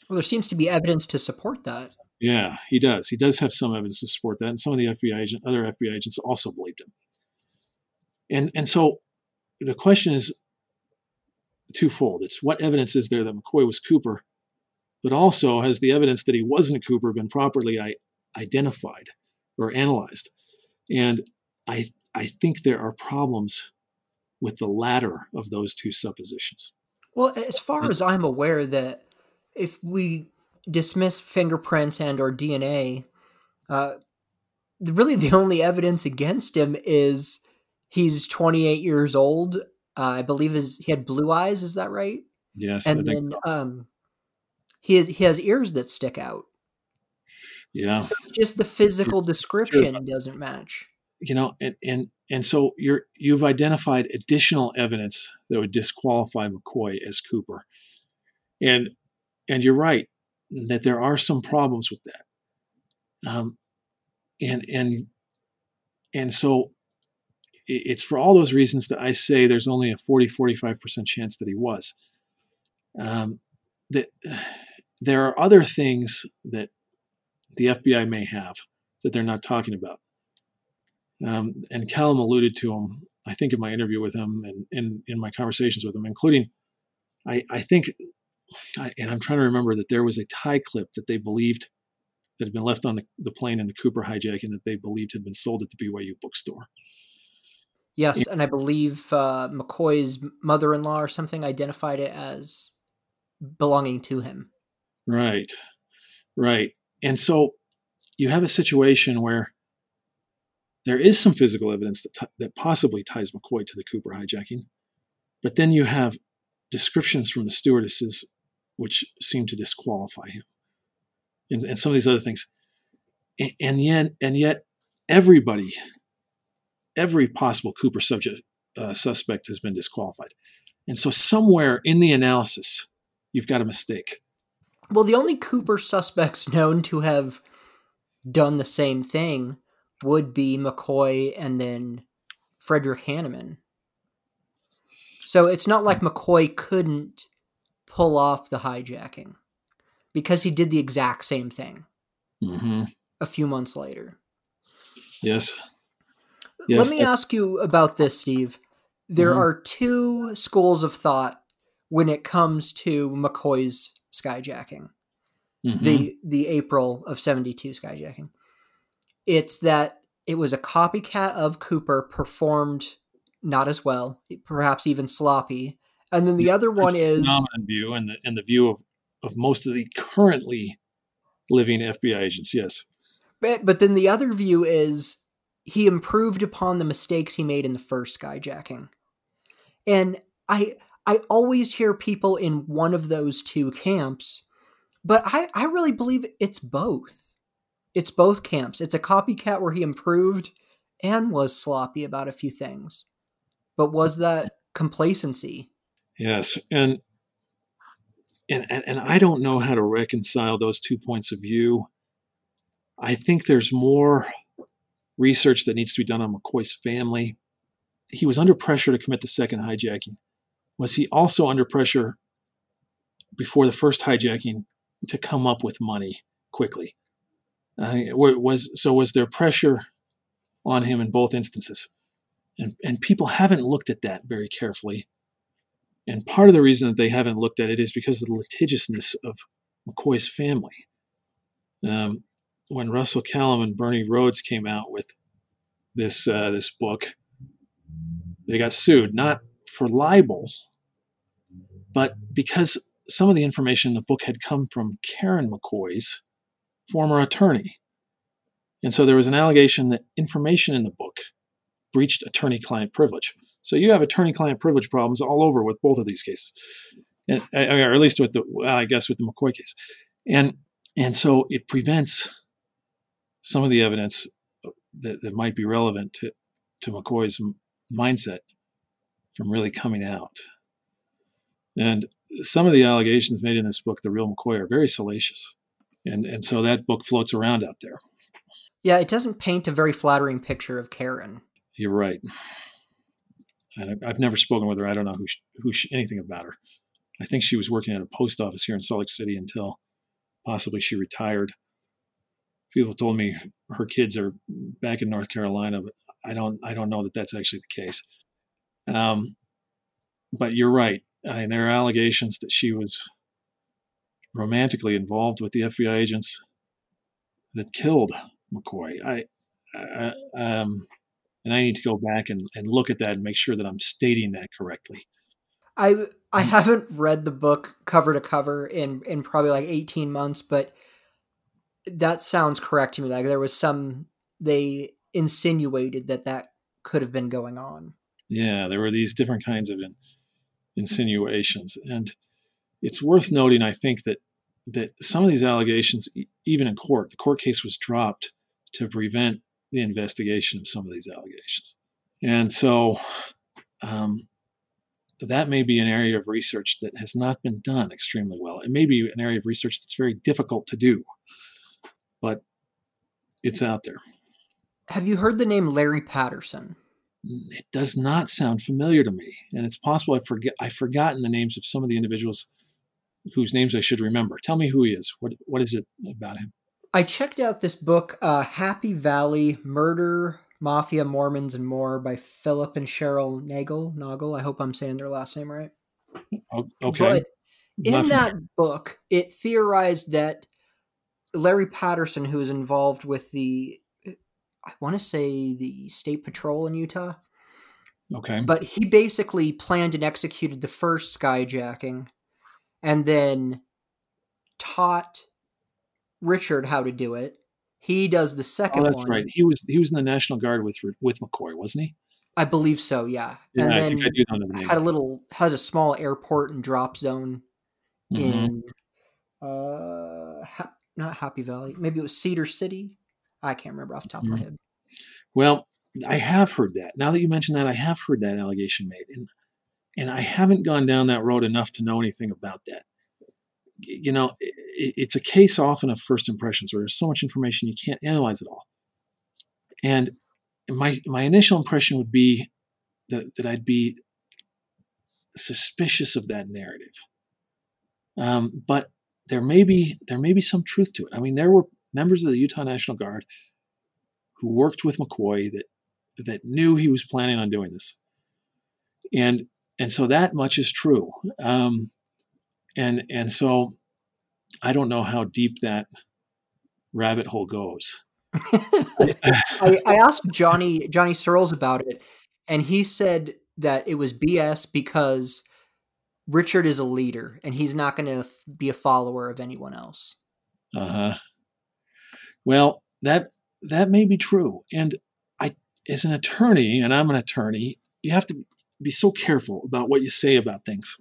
Well, there seems to be evidence to support that. Yeah, he does. He does have some evidence to support that, and some of the FBI agent, other FBI agents also believed him. And and so the question is twofold. It's what evidence is there that McCoy was Cooper, but also has the evidence that he wasn't Cooper been properly identified or analyzed? And I I think there are problems with the latter of those two suppositions. Well, as far as I'm aware, that if we dismiss fingerprints and or DNA, uh, really the only evidence against him is he's 28 years old. Uh, I believe his he had blue eyes. Is that right? Yes, and then so. um, he has, he has ears that stick out. Yeah, so just the physical it's description true. doesn't match you know, and and and so you're you've identified additional evidence that would disqualify McCoy as Cooper, and and you're right that there are some problems with that, um, and and and so it's for all those reasons that I say there's only a 40 45% chance that he was. Um, that there are other things that the FBI may have that they're not talking about. Um, and Calame alluded to them, I think, in my interview with him and in, in my conversations with him, including, I, I think, I, and I'm trying to remember that there was a tie clip that they believed that had been left on the, the plane in the Cooper hijacking that they believed had been sold at the BYU bookstore. Yes, and I believe uh, McCoy's mother-in-law or something identified it as belonging to him. Right, right, and so you have a situation where there is some physical evidence that, t- that possibly ties McCoy to the Cooper hijacking, but then you have descriptions from the stewardesses which seem to disqualify him, and, and some of these other things, and, and yet, and yet, everybody, every possible Cooper subject uh, suspect has been disqualified, and so somewhere in the analysis, you've got a mistake. Well, the only Cooper suspects known to have done the same thing would be McCoy and then Frederick Hahneman. So it's not like McCoy couldn't pull off the hijacking because he did the exact same thing mm-hmm. a few months later. Yes. yes. Let me ask you about this, Steve. There mm-hmm. are two schools of thought when it comes to McCoy's skyjacking. Mm-hmm. The the April of 72 skyjacking. It's that it was a copycat of Cooper performed not as well, perhaps even sloppy. And then the yeah, other one is the view and the and the view of of most of the currently living FBI agents. Yes, but but then the other view is he improved upon the mistakes he made in the first skyjacking, and I I always hear people in one of those two camps, but I I really believe it's both it's both camps. It's a copycat where he improved and was sloppy about a few things. But was that complacency? Yes, and and and, I don't know how to reconcile those two points of view. I think there's more research that needs to be done on McCoy's family. He was under pressure to commit the second hijacking. Was he also under pressure before the first hijacking to come up with money quickly? Uh, was so was there pressure on him in both instances? And, and people haven't looked at that very carefully. And part of the reason that they haven't looked at it is because of the litigiousness of McCoy's family. Um, when Russell Calame and Bernie Rhoades came out with this uh, this book, they got sued not for libel, but because some of the information in the book had come from Karen McCoy's former attorney. And so there was an allegation that information in the book breached attorney client privilege. So you have attorney client privilege problems all over with both of these cases. And, uh, or at least with the, well, I guess with the McCoy case. And, and so it prevents some of the evidence that, that might be relevant to, to McCoy's mindset from really coming out. And some of the allegations made in this book, The Real McCoy, are very salacious. And, and so that book floats around out there. Yeah, it doesn't paint a very flattering picture of Karen. You're right. I've never spoken with her. I don't know who she, who she, anything about her. I think she was working at a post office here in Salt Lake City until possibly she retired. People told me her kids are back in North Carolina, but I don't I don't know that that's actually the case. Um, but you're right. I mean, there are allegations that she was romantically involved with the FBI agents that killed McCoy. I, I um, and I need to go back and, and look at that and make sure that I'm stating that correctly. I I mm. haven't read the book cover to cover in in probably like 18 months, but that sounds correct to me. Like there was some they insinuated that that could have been going on. Yeah, there were these different kinds of in, insinuations, and it's worth noting, I think, that that some of these allegations, even in court, the court case was dropped to prevent the investigation of some of these allegations. And so um, that may be an area of research that has not been done extremely well. It may be an area of research that's very difficult to do, but it's out there. Have you heard the name Larry Patterson? It does not sound familiar to me, and it's possible I forget I've forgotten the names of some of the individuals whose names I should remember. Tell me who he is. What what is it about him? I checked out this book, uh, Happy Valley Murder, Mafia, Mormons, and More by Philip and Cheryl Nagel. Nagel. I hope I'm saying their last name right. Okay. But in that book, it theorized that Larry Patterson, who is involved with the, I want to say the state patrol in Utah. Okay. But he basically planned and executed the first skyjacking and then taught Richard how to do it. He does the second oh, that's one. right. He was he was in the National Guard with with McCoy, wasn't he? I believe so. Yeah. yeah and I then think I do know the name. had a little has a small airport and drop zone Mhm. in uh ha- not Happy Valley. Maybe it was Cedar City. I can't remember off the top of my Mhm. head. Well, I have heard that. Now that you mention that, I have heard that allegation made, and and I haven't gone down that road enough to know anything about that. You know, it's a case often of first impressions where there's so much information you can't analyze it all. And my my initial impression would be that that I'd be suspicious of that narrative. Um, but there may be there may be some truth to it. I mean, there were members of the Utah National Guard who worked with McCoy that that knew he was planning on doing this, and and so that much is true. Um, and and so I don't know how deep that rabbit hole goes. I, I asked Johnny Johnny Searles about it, and he said that it was BS because Richard is a leader and he's not going to f- be a follower of anyone else. Uh huh. Well, that that may be true, and I, as an attorney, and I'm an attorney, you have to be so careful about what you say about things.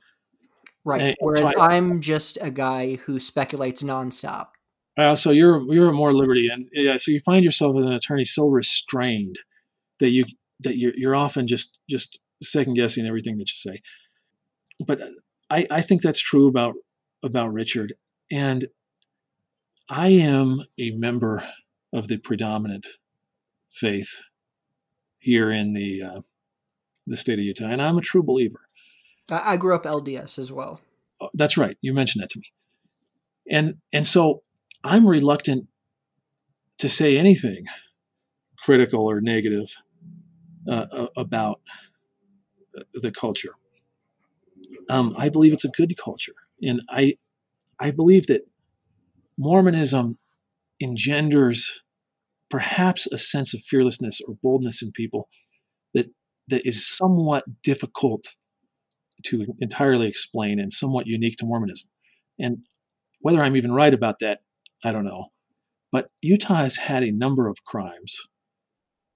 Right. And Whereas so I- I'm just a guy who speculates nonstop. Uh, so you're you're more liberty, and yeah, so you find yourself as an attorney so restrained that you that you're, you're often just just second guessing everything that you say. But I, I think that's true about about Richard. And I am a member of the predominant faith here in the uh, the state of Utah, and I'm a true believer. I grew up LDS as well. Oh, that's right. You mentioned that to me, and and so I'm reluctant to say anything critical or negative uh, about the culture. Um, I believe it's a good culture, and I I believe that Mormonism engenders perhaps a sense of fearlessness or boldness in people that that is somewhat difficult to entirely explain and somewhat unique to Mormonism. And whether I'm even right about that, I don't know. But Utah has had a number of crimes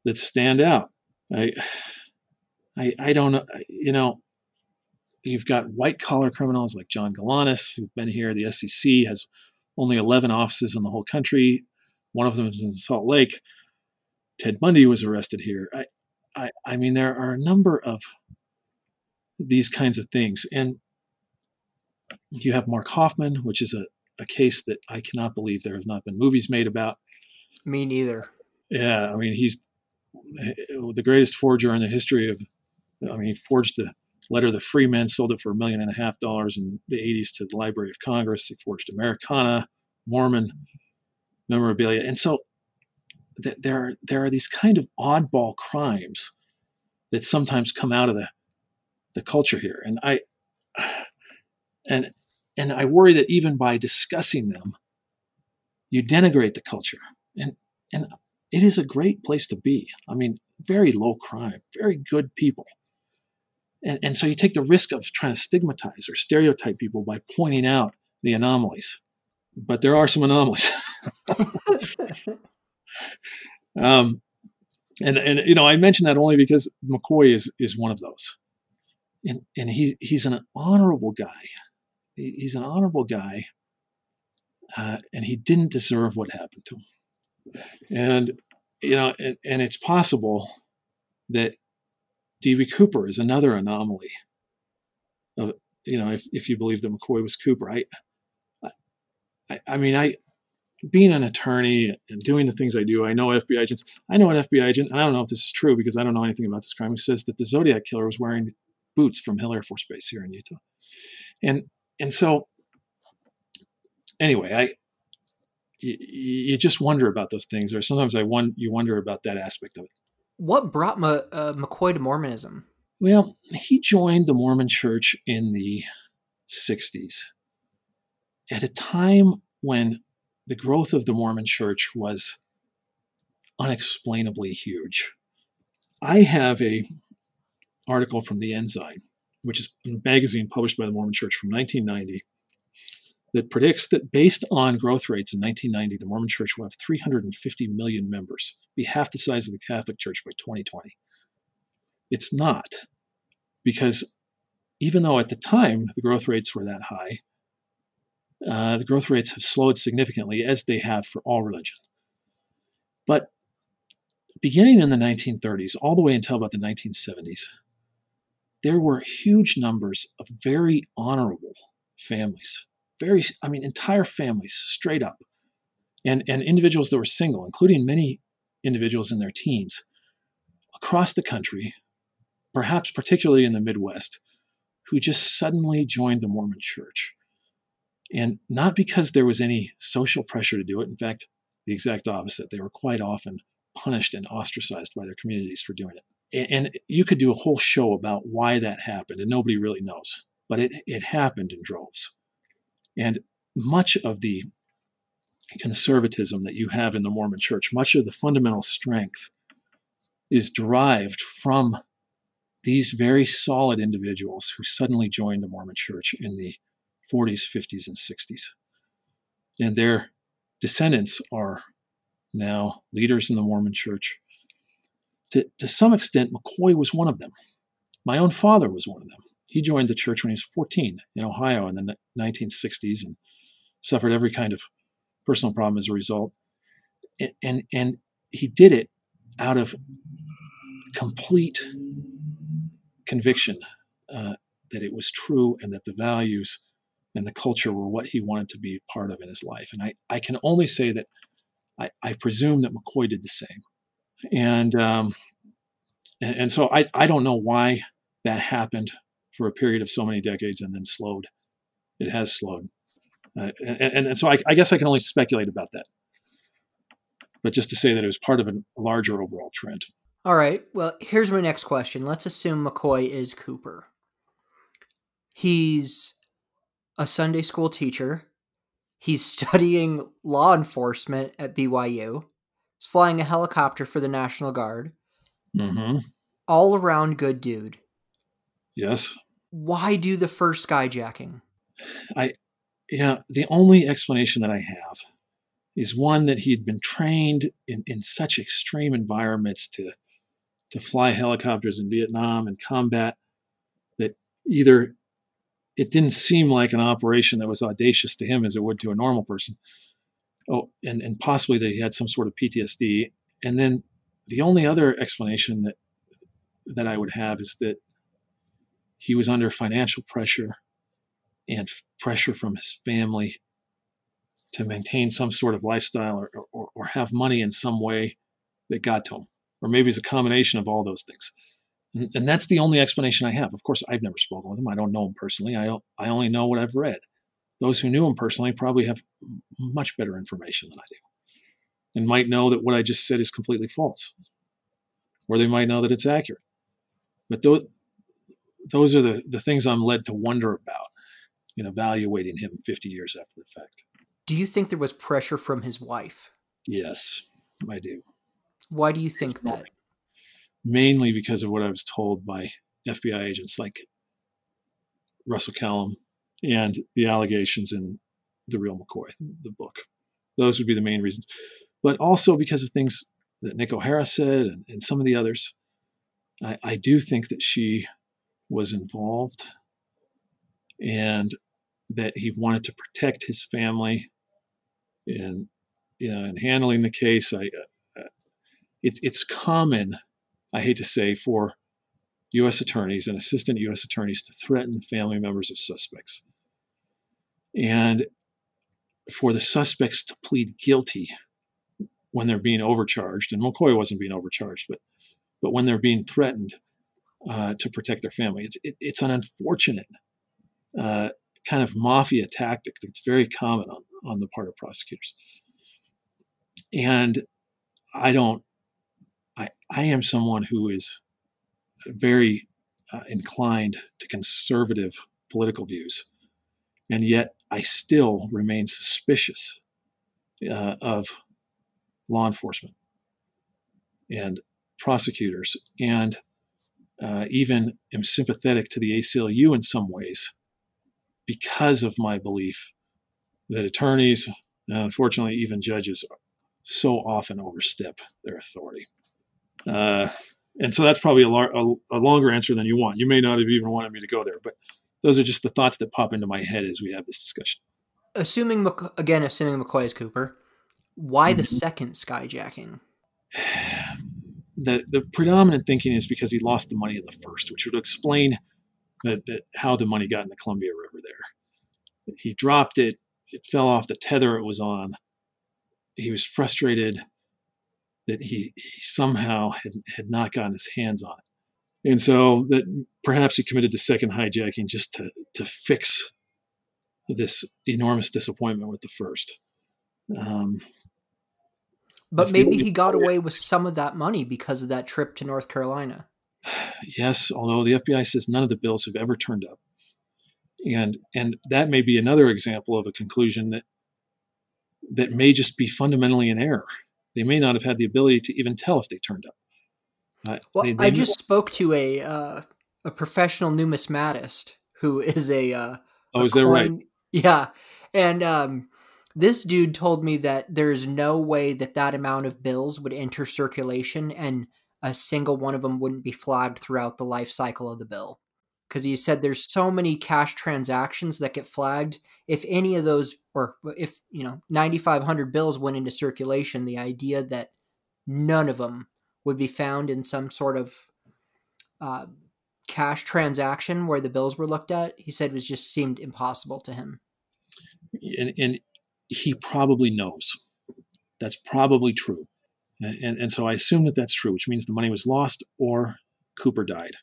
that stand out. I, I, I don't know. You know, you've got white collar criminals like John Galanis who've been here. The SEC has only 11 offices in the whole country. One of them is in Salt Lake. Ted Bundy was arrested here. I, I, I mean, there are a number of these kinds of things. And you have Mark Hofmann, which is a, a case that I cannot believe there have not been movies made about. Me neither. Yeah, I mean, he's eh, the greatest forger in the history of. I mean, he forged the letter of the free men, sold it for a million and a half dollars in the 80s to the Library of Congress. He forged Americana, Mormon memorabilia, and so th- there are there are these kind of oddball crimes that sometimes come out of the the culture here, and I and and I worry that even by discussing them, you denigrate the culture, and and it is a great place to be. I mean, very low crime, very good people. And, and so you take the risk of trying to stigmatize or stereotype people by pointing out the anomalies. But there are some anomalies. um, and, and, you know, I mention that only because McCoy is, is one of those. And, and he, he's an honorable guy. He's an honorable guy. Uh, and he didn't deserve what happened to him. And, you know, and, and it's possible that D.B. Cooper is another anomaly. Of, you know, if, if you believe that McCoy was Cooper, I, I, I mean, I, being an attorney and doing the things I do, I know FBI agents. I know an FBI agent, and I don't know if this is true because I don't know anything about this crime, who says that the Zodiac killer was wearing boots from Hill Air Force Base here in Utah. And and so anyway, I you, you just wonder about those things, or sometimes I won, you wonder about that aspect of it. What brought Ma, uh, McCoy to Mormonism? Well, he joined the Mormon Church in the '60s, at a time when the growth of the Mormon Church was unexplainably huge. I have a article from the Ensign, which is a magazine published by the Mormon Church from 1990, that predicts that based on growth rates in 1990, the Mormon Church will have 350 million members, be half the size of the Catholic Church by 2020. It's not, because even though at the time the growth rates were that high, uh, the growth rates have slowed significantly, as they have for all religion. But beginning in the 1930s, all the way until about the 1970s, there were huge numbers of very honorable families very, I mean, entire families straight up, and, and individuals that were single, including many individuals in their teens across the country, perhaps particularly in the Midwest, who just suddenly joined the Mormon church. And not because there was any social pressure to do it. In fact, the exact opposite. They were quite often punished and ostracized by their communities for doing it. And you could do a whole show about why that happened, and nobody really knows. But it, it happened in droves. And much of the conservatism that you have in the Mormon church, much of the fundamental strength is derived from these very solid individuals who suddenly joined the Mormon church in the 40s, 50s, and 60s. And their descendants are now leaders in the Mormon church. To, to some extent, McCoy was one of them. My own father was one of them. He joined the church when he was 14 in Ohio in the 1960s and suffered every kind of personal problem as a result. And, and, and he did it out of complete conviction uh, that it was true and that the values and the culture were what he wanted to be part of in his life. And I, I can only say that I, I presume that McCoy did the same. And, um, and, and so I, I don't know why that happened for a period of so many decades and then slowed. It has slowed. Uh, and, and, and, so I, I guess I can only speculate about that. But just to say that it was part of a larger overall trend. All right. Well, here's my next question. Let's assume McCoy is Cooper. He's a Sunday school teacher. He's studying law enforcement at BYU. He's flying a helicopter for the National Guard. Mm-hmm. All around good dude. Yes. Why do the first skyjacking? I, yeah, the only explanation that I have is one that he'd been trained in, in such extreme environments to to fly helicopters in Vietnam and combat that either it didn't seem like an operation that was audacious to him as it would to a normal person. Oh, and, and possibly that he had some sort of PTSD. And then the only other explanation that that I would have is that he was under financial pressure and pressure from his family to maintain some sort of lifestyle or, or, or have money in some way that got to him. Or maybe it's a combination of all those things. And, and that's the only explanation I have. Of course, I've never spoken with him. I don't know him personally. I, I only know what I've read. Those who knew him personally probably have much better information than I do and might know that what I just said is completely false. Or they might know that it's accurate. But those, those are the, the things I'm led to wonder about in evaluating him 50 years after the fact. Do you think there was pressure from his wife? Yes, I do. Why do you think that? Mainly because of what I was told by FBI agents like Russell Calame and the allegations in The Real McCoy, the book. Those would be the main reasons. But also because of things that Nick O'Hara said and, and some of the others. I, I do think that she was involved and that he wanted to protect his family and you know in handling the case i uh, it, it's common i hate to say for u.s attorneys and assistant u.s attorneys to threaten family members of suspects and for the suspects to plead guilty when they're being overcharged and mccoy wasn't being overcharged but but when they're being threatened uh, to protect their family it's it, it's an unfortunate uh, kind of mafia tactic that's very common on, on the part of prosecutors. And I don't, I, I am someone who is very uh, inclined to conservative political views. And yet I still remain suspicious uh, of law enforcement and prosecutors, and uh, even am sympathetic to the ACLU in some ways because of my belief that attorneys, and unfortunately even judges, so often overstep their authority. Uh, and so that's probably a, lar- a, a, longer answer than you want. You may not have even wanted me to go there, but those are just the thoughts that pop into my head as we have this discussion. Assuming again, assuming McCoy is Cooper, why the mm-hmm. second skyjacking? The the predominant thinking is because he lost the money in the first, which would explain that, that how the money got in the Columbia River there. He dropped it, it fell off the tether it was on. He was frustrated that he, he somehow had, had not gotten his hands on it. And so that perhaps he committed the second hijacking just to, to fix this enormous disappointment with the first. Um, but maybe he got away with some of that money because of that trip to North Carolina. Yes, although the FBI says none of the bills have ever turned up. And and that may be another example of a conclusion that that may just be fundamentally in error. They may not have had the ability to even tell if they turned up. Uh, well, they, they I just spoke to a uh, a professional numismatist who is a uh, oh, a is coin, that right? Yeah, and um, this dude told me that there's no way that that amount of bills would enter circulation and a single one of them wouldn't be flagged throughout the life cycle of the bill. Because he said there's so many cash transactions that get flagged. If any of those, or if, you know, 9,500 bills went into circulation, the idea that none of them would be found in some sort of uh, cash transaction where the bills were looked at. He said was just seemed impossible to him. And, and he probably knows. That's probably true. And, and so I assume that that's true, which means the money was lost or Cooper died.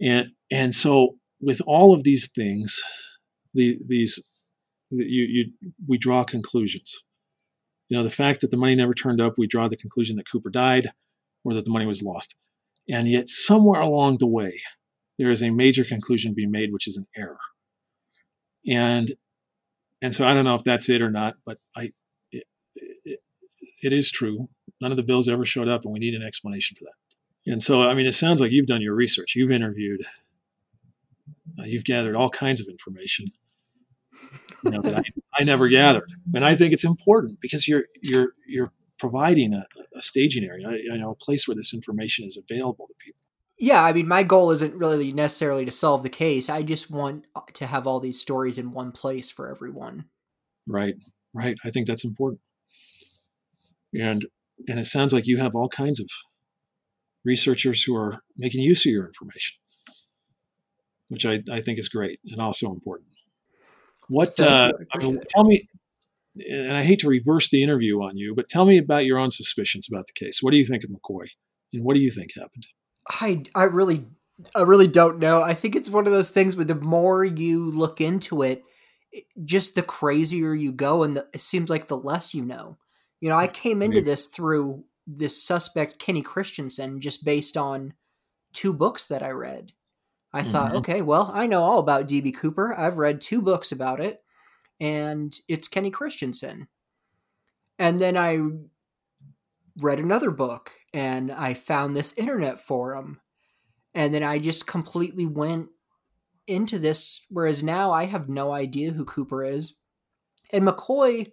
And, and so with all of these things, the, these, you, you, we draw conclusions. You know, the fact that the money never turned up, we draw the conclusion that Cooper died or that the money was lost. And yet, somewhere along the way, there is a major conclusion being made, which is an error. And and so I don't know if that's it or not, but I it, it, it is true. None of the bills ever showed up, and we need an explanation for that. And so, I mean, it sounds like you've done your research. You've interviewed. Uh, you've gathered all kinds of information you know, that I, I never gathered, and I think it's important because you're you're you're providing a, a staging area, you know, a place where this information is available to people. Yeah, I mean, my goal isn't really necessarily to solve the case. I just want uh, to have all these stories in one place for everyone. Right, right. I think that's important. And and it sounds like you have all kinds of researchers who are making use of your information, which I, I think is great and also important. What uh, I mean, tell me and I hate to reverse the interview on you, but tell me about your own suspicions about the case. What do you think of McCoy, and what do you think happened? I I really I really don't know. I think it's one of those things where the more you look into it, just the crazier you go, and the, it seems like the less you know. You know, I came into this through this suspect Kenny Christensen just based on two books that I read. I mm-hmm. thought, okay, well, I know all about DB Cooper. I've read two books about it and it's Kenny Christensen. And then I read another book and I found this internet forum. And then I just completely went into this, whereas now I have no idea who Cooper is. And McCoy,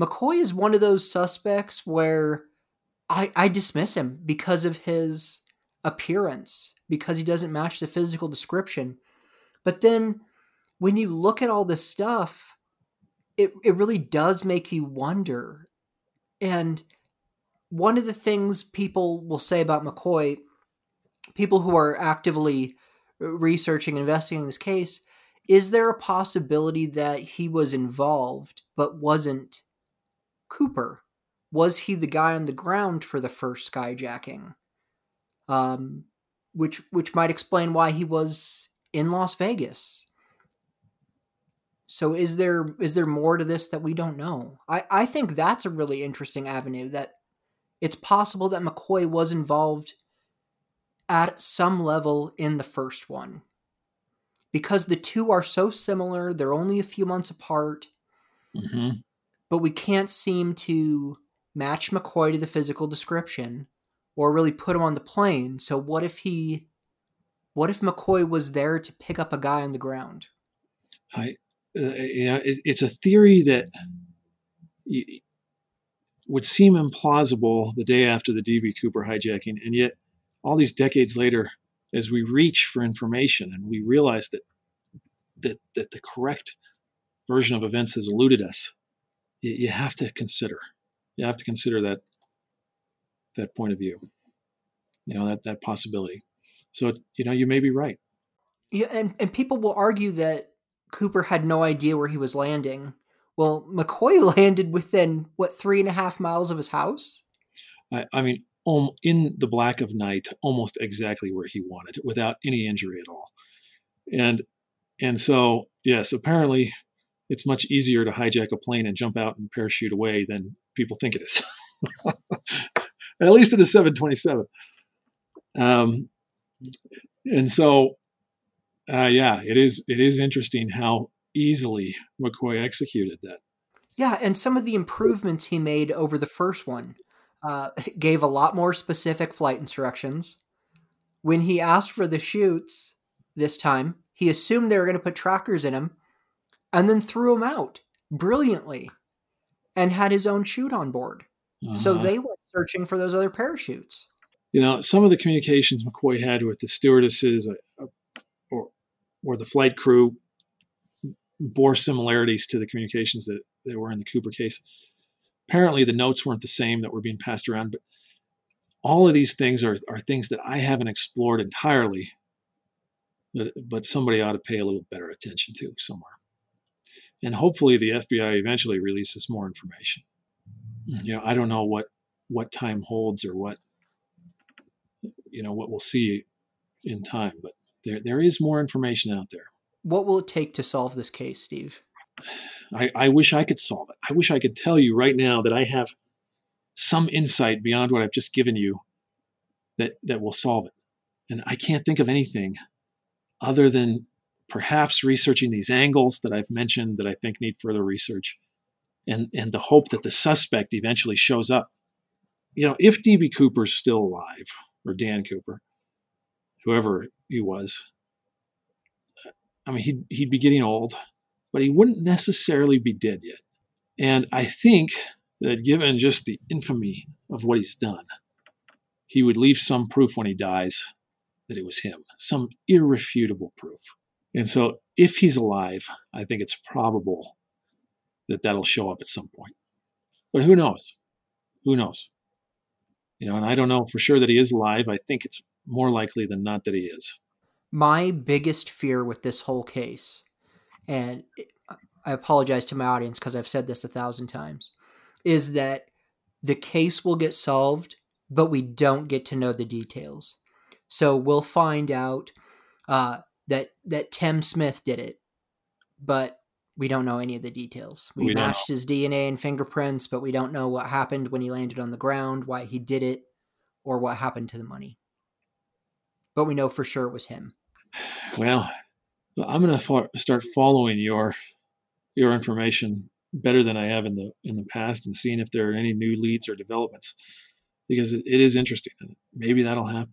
McCoy is one of those suspects where I, I dismiss him because of his appearance, because he doesn't match the physical description. But then when you look at all this stuff, it it really does make you wonder. And one of the things people will say about McCoy, people who are actively researching and investigating this case, is there a possibility that he was involved but wasn't Cooper? Was he the guy on the ground for the first skyjacking? Um, which which might explain why he was in Las Vegas. So is there is there more to this that we don't know? I, I think that's a really interesting avenue that it's possible that McCoy was involved at some level in the first one. Because the two are so similar, they're only a few months apart. Mm-hmm. But we can't seem to match McCoy to the physical description or really put him on the plane. So what if he what if McCoy was there to pick up a guy on the ground? I uh, you know, it, it's a theory that would seem implausible the day after the DB Cooper hijacking, and yet all these decades later, as we reach for information and we realize that that that the correct version of events has eluded us, you, you have to consider. You have to consider that that point of view. You know that that possibility. So you know you may be right. Yeah, and, and people will argue that Cooper had no idea where he was landing. Well, McCoy landed within what three and a half miles of his house. I, I mean, um, in the black of night, almost exactly where he wanted, without any injury at all. And and so yes, apparently, it's much easier to hijack a plane and jump out and parachute away than people think it is. at least in a 727. Um, and so uh, yeah, it is. It is interesting how easily McCoy executed that. Yeah, and some of the improvements he made over the first one uh, gave a lot more specific flight instructions. When he asked for the chutes this time, he assumed they were going to put trackers in them, and then threw them out brilliantly, and had his own chute on board. Uh-huh. So they went searching for those other parachutes. You know, some of the communications McCoy had with the stewardesses, uh, or the flight crew bore similarities to the communications that, that were in the Cooper case. Apparently, the notes weren't the same that were being passed around, but all of these things are, are things that I haven't explored entirely, but, but somebody ought to pay a little better attention to somewhere. And hopefully the FBI eventually releases more information. You know, I don't know what what time holds or what you know what we'll see in time, but there there is more information out there. What will it take to solve this case, Steve? I, I wish I could solve it. I wish I could tell you right now that I have some insight beyond what I've just given you that, that will solve it. And I can't think of anything other than perhaps researching these angles that I've mentioned that I think need further research and, and the hope that the suspect eventually shows up. You know, if D.B. Cooper's still alive, or Dan Cooper, whoever he was, I mean, he'd, he'd be getting old, but he wouldn't necessarily be dead yet. And I think that given just the infamy of what he's done, he would leave some proof when he dies that it was him, some irrefutable proof. And so, if he's alive, I think it's probable that that'll show up at some point. But who knows? Who knows? You know, and I don't know for sure that he is alive. I think it's more likely than not that he is. My biggest fear with this whole case, and I apologize to my audience because I've said this a thousand times, is that the case will get solved, but we don't get to know the details. So we'll find out uh, that that Tim Smith did it, but we don't know any of the details. We, we matched his DNA and fingerprints, but we don't know what happened when he landed on the ground, why he did it, or what happened to the money. But we know for sure it was him. Well, I'm going to start following your your information better than I have in the in the past and seeing if there are any new leads or developments because it, it is interesting and maybe that'll happen.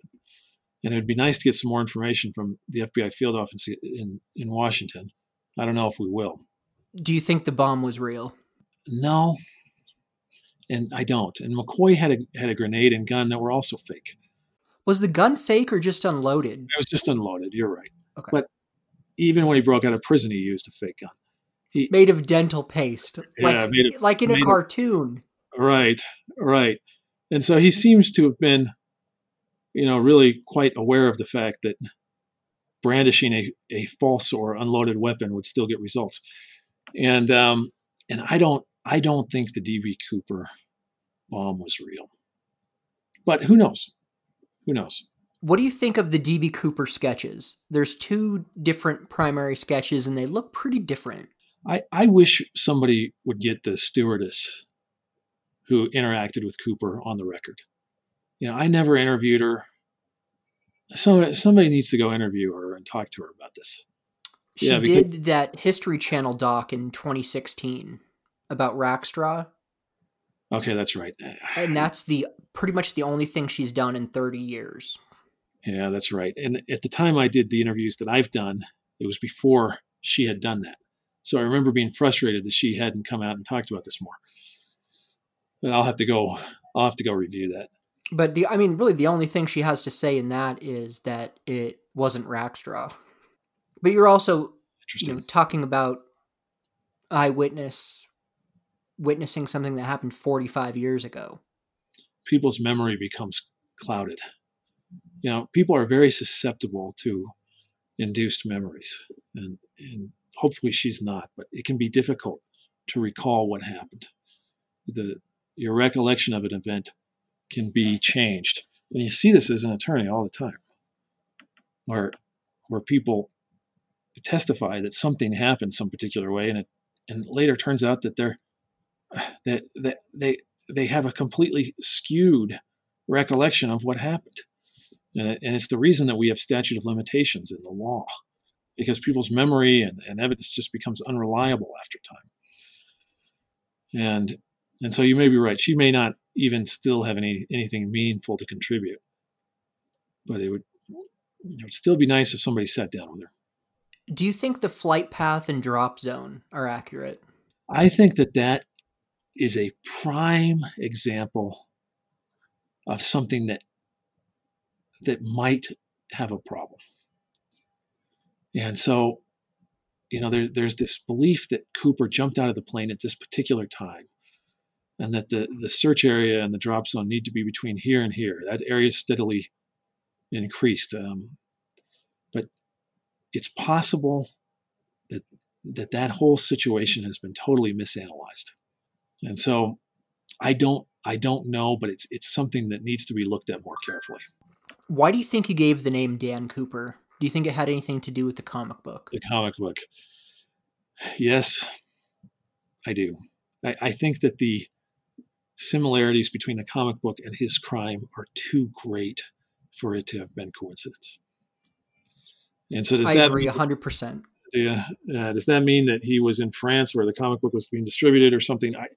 And it would be nice to get some more information from the FBI field office in in Washington. I don't know if we will. Do you think the bomb was real? No, and I don't. And McCoy had a had a grenade and gun that were also fake. Was the gun fake or just unloaded? It was just unloaded. You're right. Okay. But even when he broke out of prison, he used a fake gun. He, made of dental paste, like, yeah, of, like in a cartoon. Of, right, right. And so he seems to have been, you know, really quite aware of the fact that brandishing a, a false or unloaded weapon would still get results. And um, and I don't I don't think the DB Cooper bomb was real. But who knows? Who knows? What do you think of the DB Cooper sketches? There's two different primary sketches and they look pretty different. I, I wish somebody would get the stewardess who interacted with Cooper on the record. You know, I never interviewed her. So somebody needs to go interview her and talk to her about this. She yeah, because, did that History Channel doc in 2016 about Rackstraw. Okay, that's right. And that's the pretty much the only thing she's done in 30 years. Yeah, that's right. And at the time I did the interviews that I've done, it was before she had done that. So I remember being frustrated that she hadn't come out and talked about this more. But I'll have to go. I'll have to go review that. But the, I mean, really, the only thing she has to say in that is that it wasn't Rackstraw. But you're also, you know, talking about eyewitness witnessing something that happened 45 years ago. People's memory becomes clouded. You know, people are very susceptible to induced memories, and, and hopefully she's not, but it can be difficult to recall what happened. The, your recollection of an event can be changed. And you see this as an attorney all the time, where, where people testify that something happened some particular way, and it and later turns out that they're that, that they they have a completely skewed recollection of what happened, and, it, and it's the reason that we have statute of limitations in the law because people's memory and, and evidence just becomes unreliable after time. And and so you may be right. She may not even still have any anything meaningful to contribute, but it would it would still be nice if somebody sat down with her. Do you think the flight path and drop zone are accurate? I think that that is a prime example of something that that might have a problem. And so, you know, there, there's this belief that Cooper jumped out of the plane at this particular time. and that the the search area and the drop zone need to be between here and here. That area steadily increased, um, but it's possible that that that whole situation has been totally misanalyzed, and so I don't I don't know, but it's it's something that needs to be looked at more carefully. Why do you think he gave the name Dan Cooper? Do you think it had anything to do with the comic book? The comic book. Yes, I do. I, I think that the similarities between the comic book and his crime are too great for it to have been coincidence. And so does I that agree hundred percent. yeah, uh, does that mean that he was in France where the comic book was being distributed or something? I,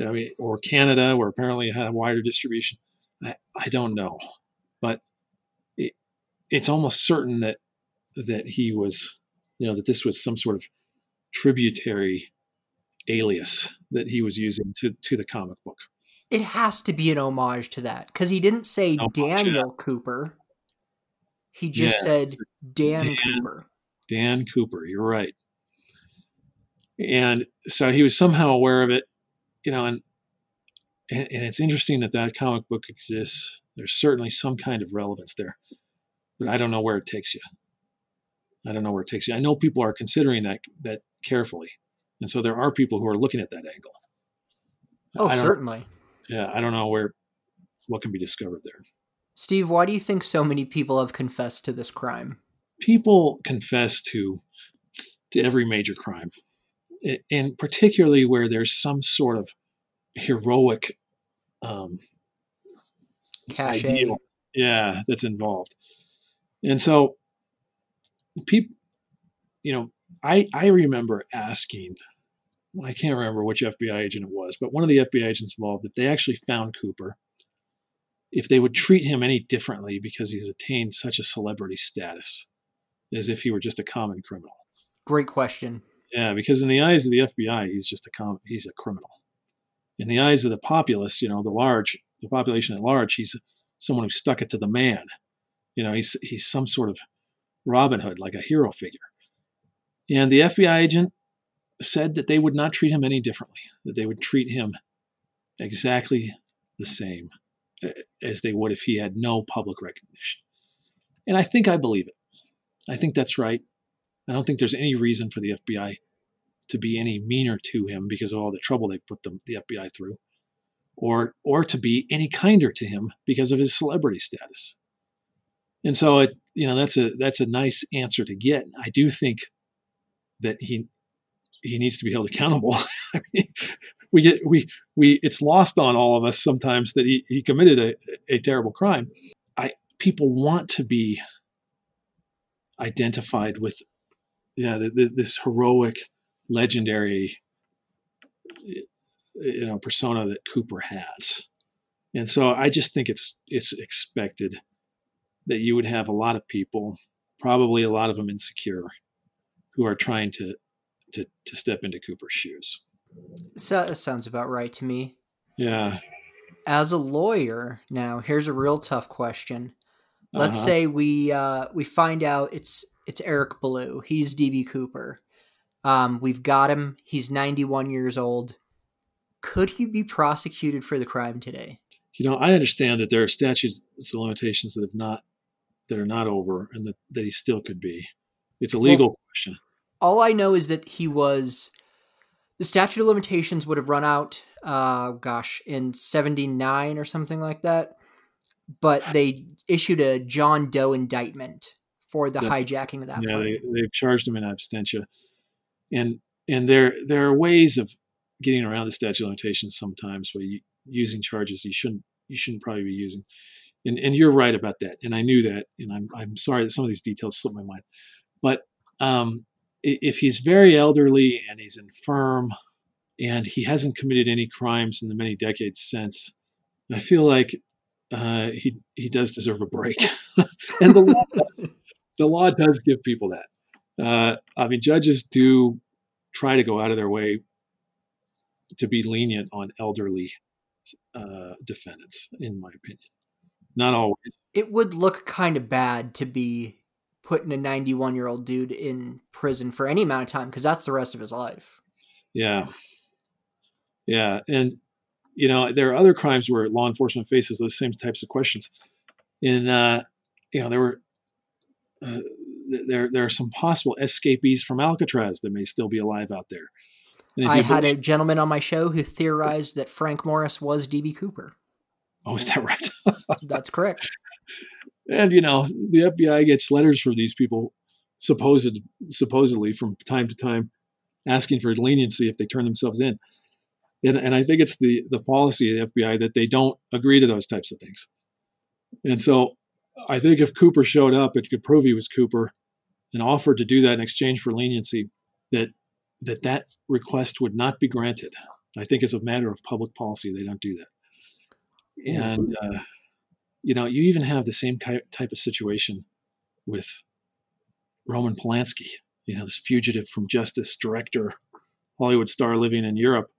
I mean, or Canada where apparently it had a wider distribution. I, I don't know, but it, it's almost certain that that he was, you know, that this was some sort of tributary alias that he was using to to the comic book. It has to be an homage to that because he didn't say Homage, yeah. Daniel Cooper. He just said Dan, Dan. Cooper. Dan Cooper, you're right. And so he was somehow aware of it, you know, and and, and it's interesting that that comic book exists. There's certainly some kind of relevance there, but I don't know where it takes you. I don't know where it takes you. I know people are considering that that carefully, and so there are people who are looking at that angle. Oh, certainly. Yeah, I don't know where what can be discovered there. Steve, why do you think so many people have confessed to this crime? people confess to to every major crime, and particularly where there's some sort of heroic um, Cachet. ideal, yeah, that's involved. And so, people, you know, I I remember asking, I can't remember which FBI agent it was, but one of the FBI agents involved, if they actually found Cooper, if they would treat him any differently because he's attained such a celebrity status, as if he were just a common criminal. Great question. Yeah, because in the eyes of the FBI, he's just a com- he's a criminal. In the eyes of the populace, you know, the large, the population at large, he's someone who stuck it to the man. You know, he's he's some sort of Robin Hood, like a hero figure. And the FBI agent said that they would not treat him any differently. That they would treat him exactly the same as they would if he had no public recognition. And I think I believe it. I think that's right. I don't think there's any reason for the FBI to be any meaner to him because of all the trouble they've put them, the FBI through, or or to be any kinder to him because of his celebrity status. And so it, you know, that's a that's a nice answer to get. I do think that he he needs to be held accountable. I mean, we get we we it's lost on all of us sometimes that he, he committed a, a terrible crime. I people want to be identified with yeah the, the, this heroic legendary you know persona that cooper has and so i just think it's it's expected that you would have a lot of people probably a lot of them insecure who are trying to to, to step into cooper's shoes So, that sounds about right to me. yeah As a lawyer, now here's a real tough question. Let's Uh-huh. say we uh, we find out it's it's Eric Blue. He's DB Cooper. Um, we've got him. He's 91 years old. Could he be prosecuted for the crime today? you know i understand that there are statutes of limitations that have not that are not over and that, that he still could be it's a legal question All I know is that he was the statute of limitations would have run out. Uh, gosh, in '79 or something like that. But they issued a John Doe indictment for the Yeah. hijacking of that yeah plane. they, they've charged him in absentia and and there there are ways of getting around the statute of limitations sometimes by using charges you shouldn't you shouldn't probably be using and and you're right about that and i knew that and i'm i'm sorry that some of these details slipped my mind but um if he's very elderly and he's infirm and he hasn't committed any crimes in the many decades since i feel like uh, he he does deserve a break and the law does, the law does give people that uh, I mean, judges do try to go out of their way to be lenient on elderly uh, defendants, in my opinion. Not always. It would look kind of bad to be putting a 91 year old dude in prison for any amount of time because that's the rest of his life. Yeah. Yeah. And you know, there are other crimes where law enforcement faces those same types of questions. And uh, you know, there were uh, there there are some possible escapees from Alcatraz that may still be alive out there. I had believe, a gentleman on my show who theorized that Frank Morris was DB Cooper. Oh, is that right? That's correct. And you know, the FBI gets letters from these people, supposed supposedly from time to time, asking for leniency if they turn themselves in. And, and I think it's the the policy of the FBI that they don't agree to those types of things. And so I think if Cooper showed up, it could prove he was Cooper and offered to do that in exchange for leniency, that that that request would not be granted. I think it's a matter of public policy. They don't do that. And, uh, you know, you even have the same type of situation with Roman Polanski, you know, this fugitive from justice director, Hollywood star living in Europe,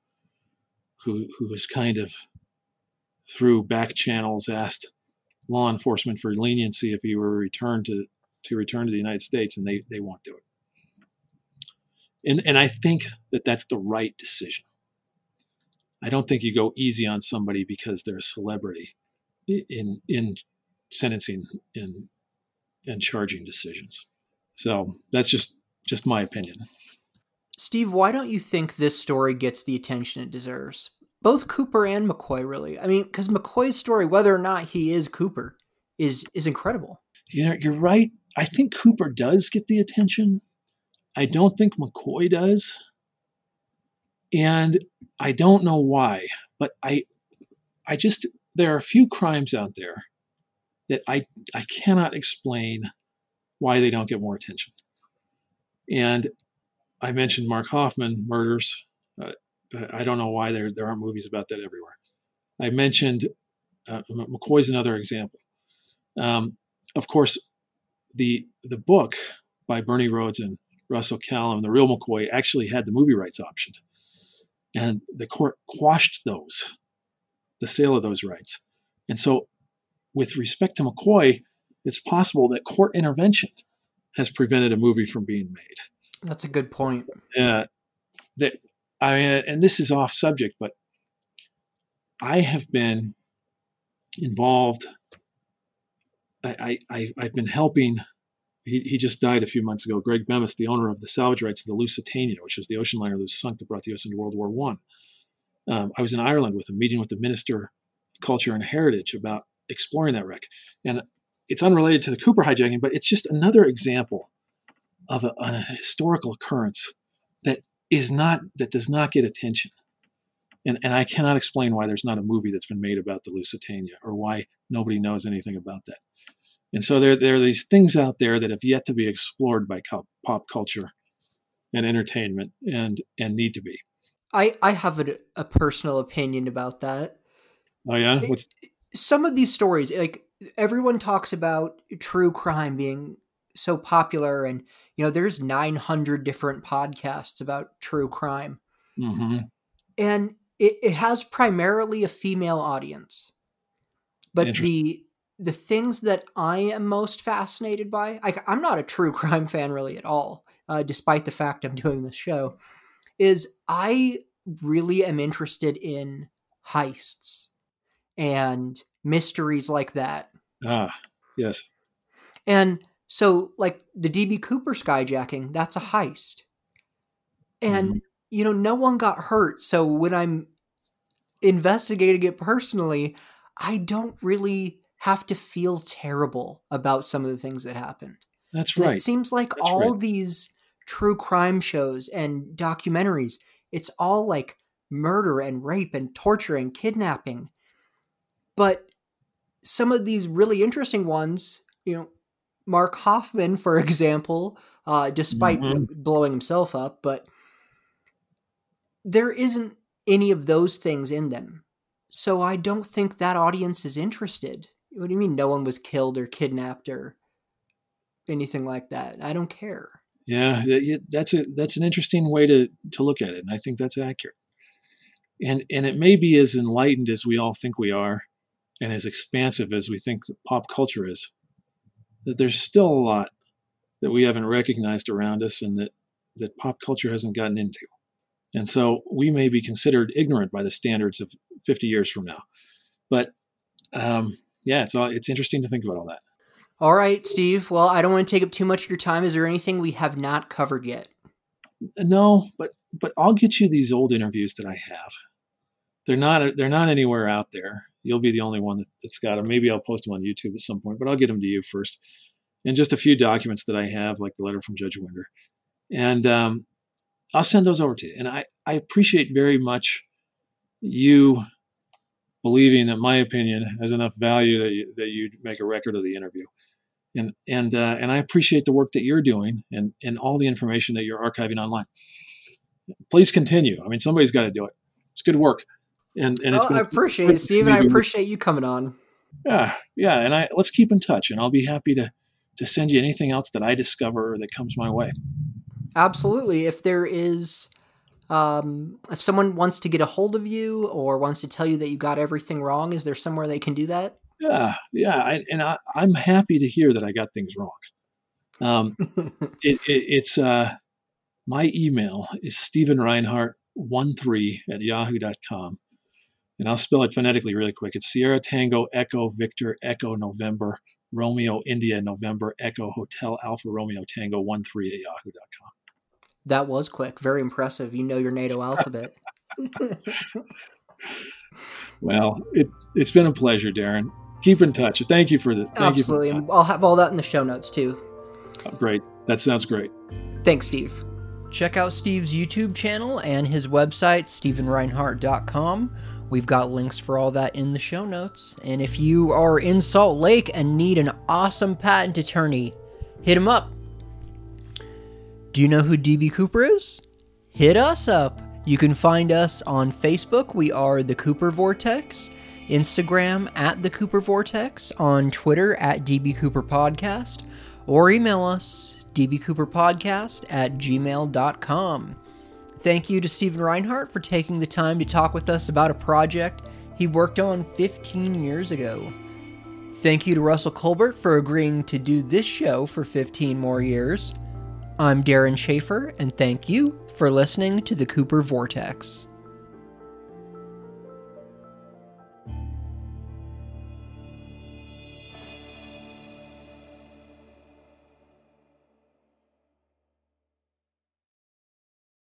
who, who was kind of through back channels asked law enforcement for leniency if he were returned to, to return to the United States, and they, they won't do it. And, and I think that that's the right decision. I don't think you go easy on somebody because they're a celebrity in in sentencing and and charging decisions. So that's just just my opinion. Steve, why don't you think this story gets the attention it deserves? Both Cooper and McCoy, really. I mean, because McCoy's story, whether or not he is Cooper, is is incredible. You know, you're right. I think Cooper does get the attention. I don't think McCoy does. And I don't know why, but I I just there are a few crimes out there that I I cannot explain why they don't get more attention. And I mentioned Mark Hofmann murders. Uh, I don't know why there there aren't movies about that everywhere. I mentioned uh, McCoy's another example. Um, of course, the the book by Bernie Rhoades and Russell Calame, the real McCoy, actually had the movie rights optioned. And the court quashed those, the sale of those rights. And so, with respect to McCoy, it's possible that court intervention has prevented a movie from being made. That's a good point. Uh, that I mean, and this is off subject, but I have been involved. I, I I've been helping he, he just died a few months ago. Greg Bemis, the owner of the salvage rights of the Lusitania, which was the ocean liner that was sunk that brought the U.S. into World War One. Um, I was in Ireland with a meeting with the Minister of Culture and Heritage about exploring that wreck. And it's unrelated to the Cooper hijacking, but it's just another example of a, a historical occurrence that is not that does not get attention. And, and I cannot explain why there's not a movie that's been made about the Lusitania or why nobody knows anything about that. And so there, there are these things out there that have yet to be explored by pop culture and entertainment and, and need to be. I, I have a, a personal opinion about that. Oh yeah, What's... some of these stories like everyone talks about true crime being so popular, and you know there's 900 different podcasts about true crime, mm-hmm. and it, it has primarily a female audience, but the the things that I am most fascinated by, I, am not a true crime fan really at all, uh, despite the fact I'm doing this show, is I really am interested in heists and mysteries like that. Ah, yes. And so, like the DB Cooper skyjacking, that's a heist. And, mm-hmm. you know, no one got hurt. So when I'm investigating it personally, I don't really have to feel terrible about some of the things that happened. That's right. it seems like That's all right. these true crime shows and documentaries, it's all like murder and rape and torture and kidnapping. But some of these really interesting ones, you know, Mark Hofmann, for example, uh, despite mm-hmm. blowing himself up, but there isn't any of those things in them. So I don't think that audience is interested. What do you mean no one was killed or kidnapped or anything like that? I don't care. Yeah, that's a that's an interesting way to to look at it, and I think that's accurate. And and it may be as enlightened as we all think we are, and as expansive as we think pop culture is. That there's still a lot that we haven't recognized around us, and that that pop culture hasn't gotten into. And so we may be considered ignorant by the standards of 50 years from now. But um, yeah, it's all, it's interesting to think about all that. All right, Steve. Well, I don't want to take up too much of your time. Is there anything we have not covered yet? No, but but I'll get you these old interviews that I have. They're not they're not anywhere out there. You'll be the only one that, that's got them. Maybe I'll post them on YouTube at some point, but I'll get them to you first. And just a few documents that I have, like the letter from Judge Winder, and um, I'll send those over to you. And I I appreciate very much you believing that my opinion has enough value that you, that you'd make a record of the interview. And and uh, and I appreciate the work that you're doing and and all the information that you're archiving online. Please continue. I mean, somebody's got to do it. It's good work. And and it's oh, I appreciate it, Steve, and I appreciate you coming on. Yeah, yeah, and I let's keep in touch, and I'll be happy to to send you anything else that I discover or that comes my way. Absolutely. If there is um, if someone wants to get a hold of you or wants to tell you that you got everything wrong, is there somewhere they can do that? Yeah, yeah, I, and I, am happy to hear that I got things wrong. Um, it, it, it's uh, my email is Steven Rinehart one three at yahoo.com. And I'll spell it phonetically really quick. It's Sierra Tango Echo Victor Echo November Romeo India November Echo Hotel Alpha Romeo Tango one three at yahoo.com. That was quick. Very impressive. You know your NATO alphabet. well, it, it's been a pleasure, Darren. Keep in touch. Thank you for the. Thank Absolutely. You for I'll have all that in the show notes too. Oh, great. That sounds great. Thanks, Steve. Check out Steve's YouTube channel and his website, StevenRinehart.com. We've got links for all that in the show notes. And if you are in Salt Lake and need an awesome patent attorney, hit him up. Do you know who DB Cooper is? Hit us up. You can find us on Facebook. We are The Cooper Vortex. Instagram at The Cooper Vortex. On Twitter at DB Cooper Podcast. Or email us dbcooperpodcast at gmail.com. Thank you to Steven Rinehart for taking the time to talk with us about a project he worked on 15 years ago. Thank you to Russell Colbert for agreeing to do this show for 15 more years. I'm Darren Schaefer, and thank you for listening to the Cooper Vortex.